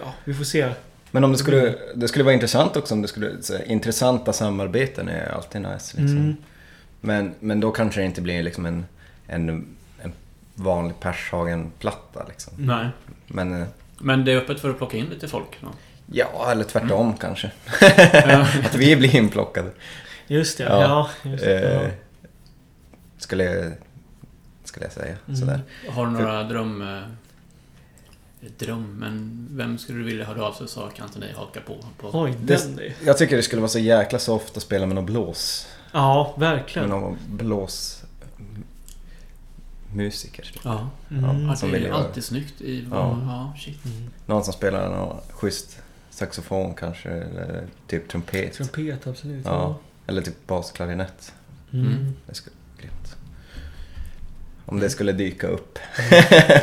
ja, vi får se. Men om det skulle, det skulle vara intressant också om det skulle... Så, intressanta samarbeten är alltid nice liksom. Mm. Men, men då kanske det inte blir liksom en, en, en vanlig Pershagen-platta liksom. Nej. Men eh, Men det är öppet för att plocka in lite folk. då. ja, eller tvärtom kanske. Ja. Att vi blir inplockade. Just det. Ja. Ja. just det, Eh, ja. skulle, jag, skulle jag säga. Mm. Sådär. Har du några dröm... eh, Dröm, men vem skulle du vilja höra av sig så kan inte ni haka på? på. Oj, Det- den. Jag tycker det skulle vara så jäkla soft att spela med någon blås. Ja, Med verkligen. någon blås... Musiker. typ. Ja, Mm. ja som det vill är göra- alltid snyggt i... Ja. Ja, ja shit. Mm. Någon som spelar någon schysst saxofon kanske. Eller typ trumpet. Trumpet, absolut. Ja. Eller typ basklarinett. Mm. Mm. Det skulle vara grymt. Om det skulle dyka upp.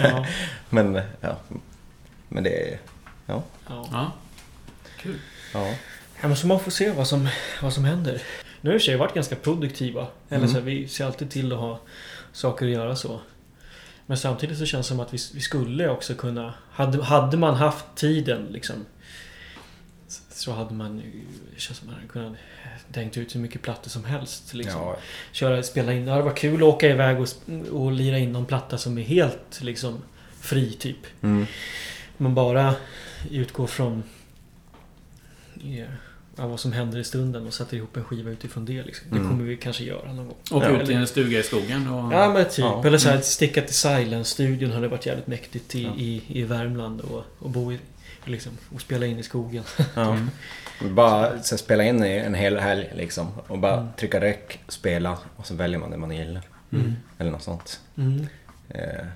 Ja. Men, ja. Men det är... Ja. Ja. Kul. Ja. Ja, men så man får se vad som, vad som händer. Nu har vi varit ganska produktiva. Eller Mm. så här, vi ser alltid till att ha saker att göra så. Men samtidigt så känns det som att vi, vi skulle också kunna... Hade, hade man haft tiden liksom. Så hade man ju... Känns som att man hade kunnat tänkt ut hur mycket plattor som helst. Liksom. Ja, Köra, spela in. Det hade varit kul att åka iväg och, och lira in någon platta som är helt liksom fri typ. mm. Man bara utgår från ja, vad som händer i stunden och sätter ihop en skiva utifrån det. Liksom. Det Mm. kommer vi kanske göra någon gång. Ja. ut i en stuga i skogen och... Ja men typ. Ja. Eller så här, sticka till Silence-studion hade varit jävligt mäktigt i, Ja. i, i Värmland och, och bo i, liksom, och spela in i skogen. ja. Mm. Bara så spela in i en hel helg liksom. Och bara Mm. trycka räck, spela och så väljer man det man gillar. Mm. Eller något sånt. Mm. Eh,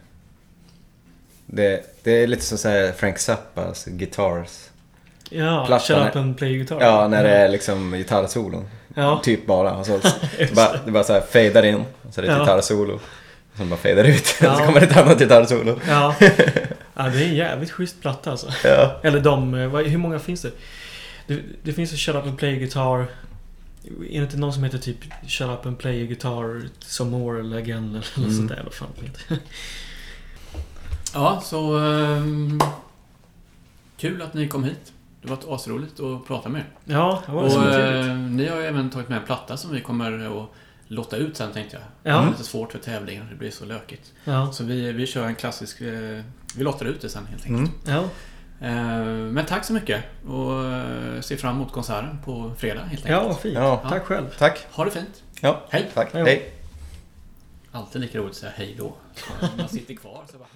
det, det är lite så såhär Frank Zappas Guitars. Ja, Plattan shut är- up and play guitar. Ja, när det är liksom gitarrsolon. Ja, Typ bara. Och så, så bara, det bara såhär fejdar in. Så är det ett Ja. gitarrsolo. Sen bara fejdar ut. Ja. så kommer det ett annat gitarrsolo. ja. ja, det är en jävligt schysst platta alltså. Ja. Eller de, eh, vad, hur många finns det? Det, det finns ju Shut Up and Play Guitar. Är det inte någon som heter typ Shut Up and Play Guitar Some More eller Again eller något Mm. sånt där. Vad fan heter. Ja, så... ehm, kul att ni kom hit. Det var asroligt att prata med er. Ja, det var Och så eh, ni har ju även tagit med en platta som vi kommer att lotta ut sen tänkte jag. Ja. Det är lite svårt för tävlingar, det blir så lökigt. Ja, Så vi, vi kör en klassisk... eh, vi lottar ut det sen helt Mm. enkelt. ja. Eh, men tack så mycket och eh, ser fram emot konserten på fredag helt enkelt. ja vad fint. Ja. Tack själv. Tack. Ha det fint. Ja, Hej! tack. Hej. Alltid lika roligt att säga hej då. Man sitter kvar så bara...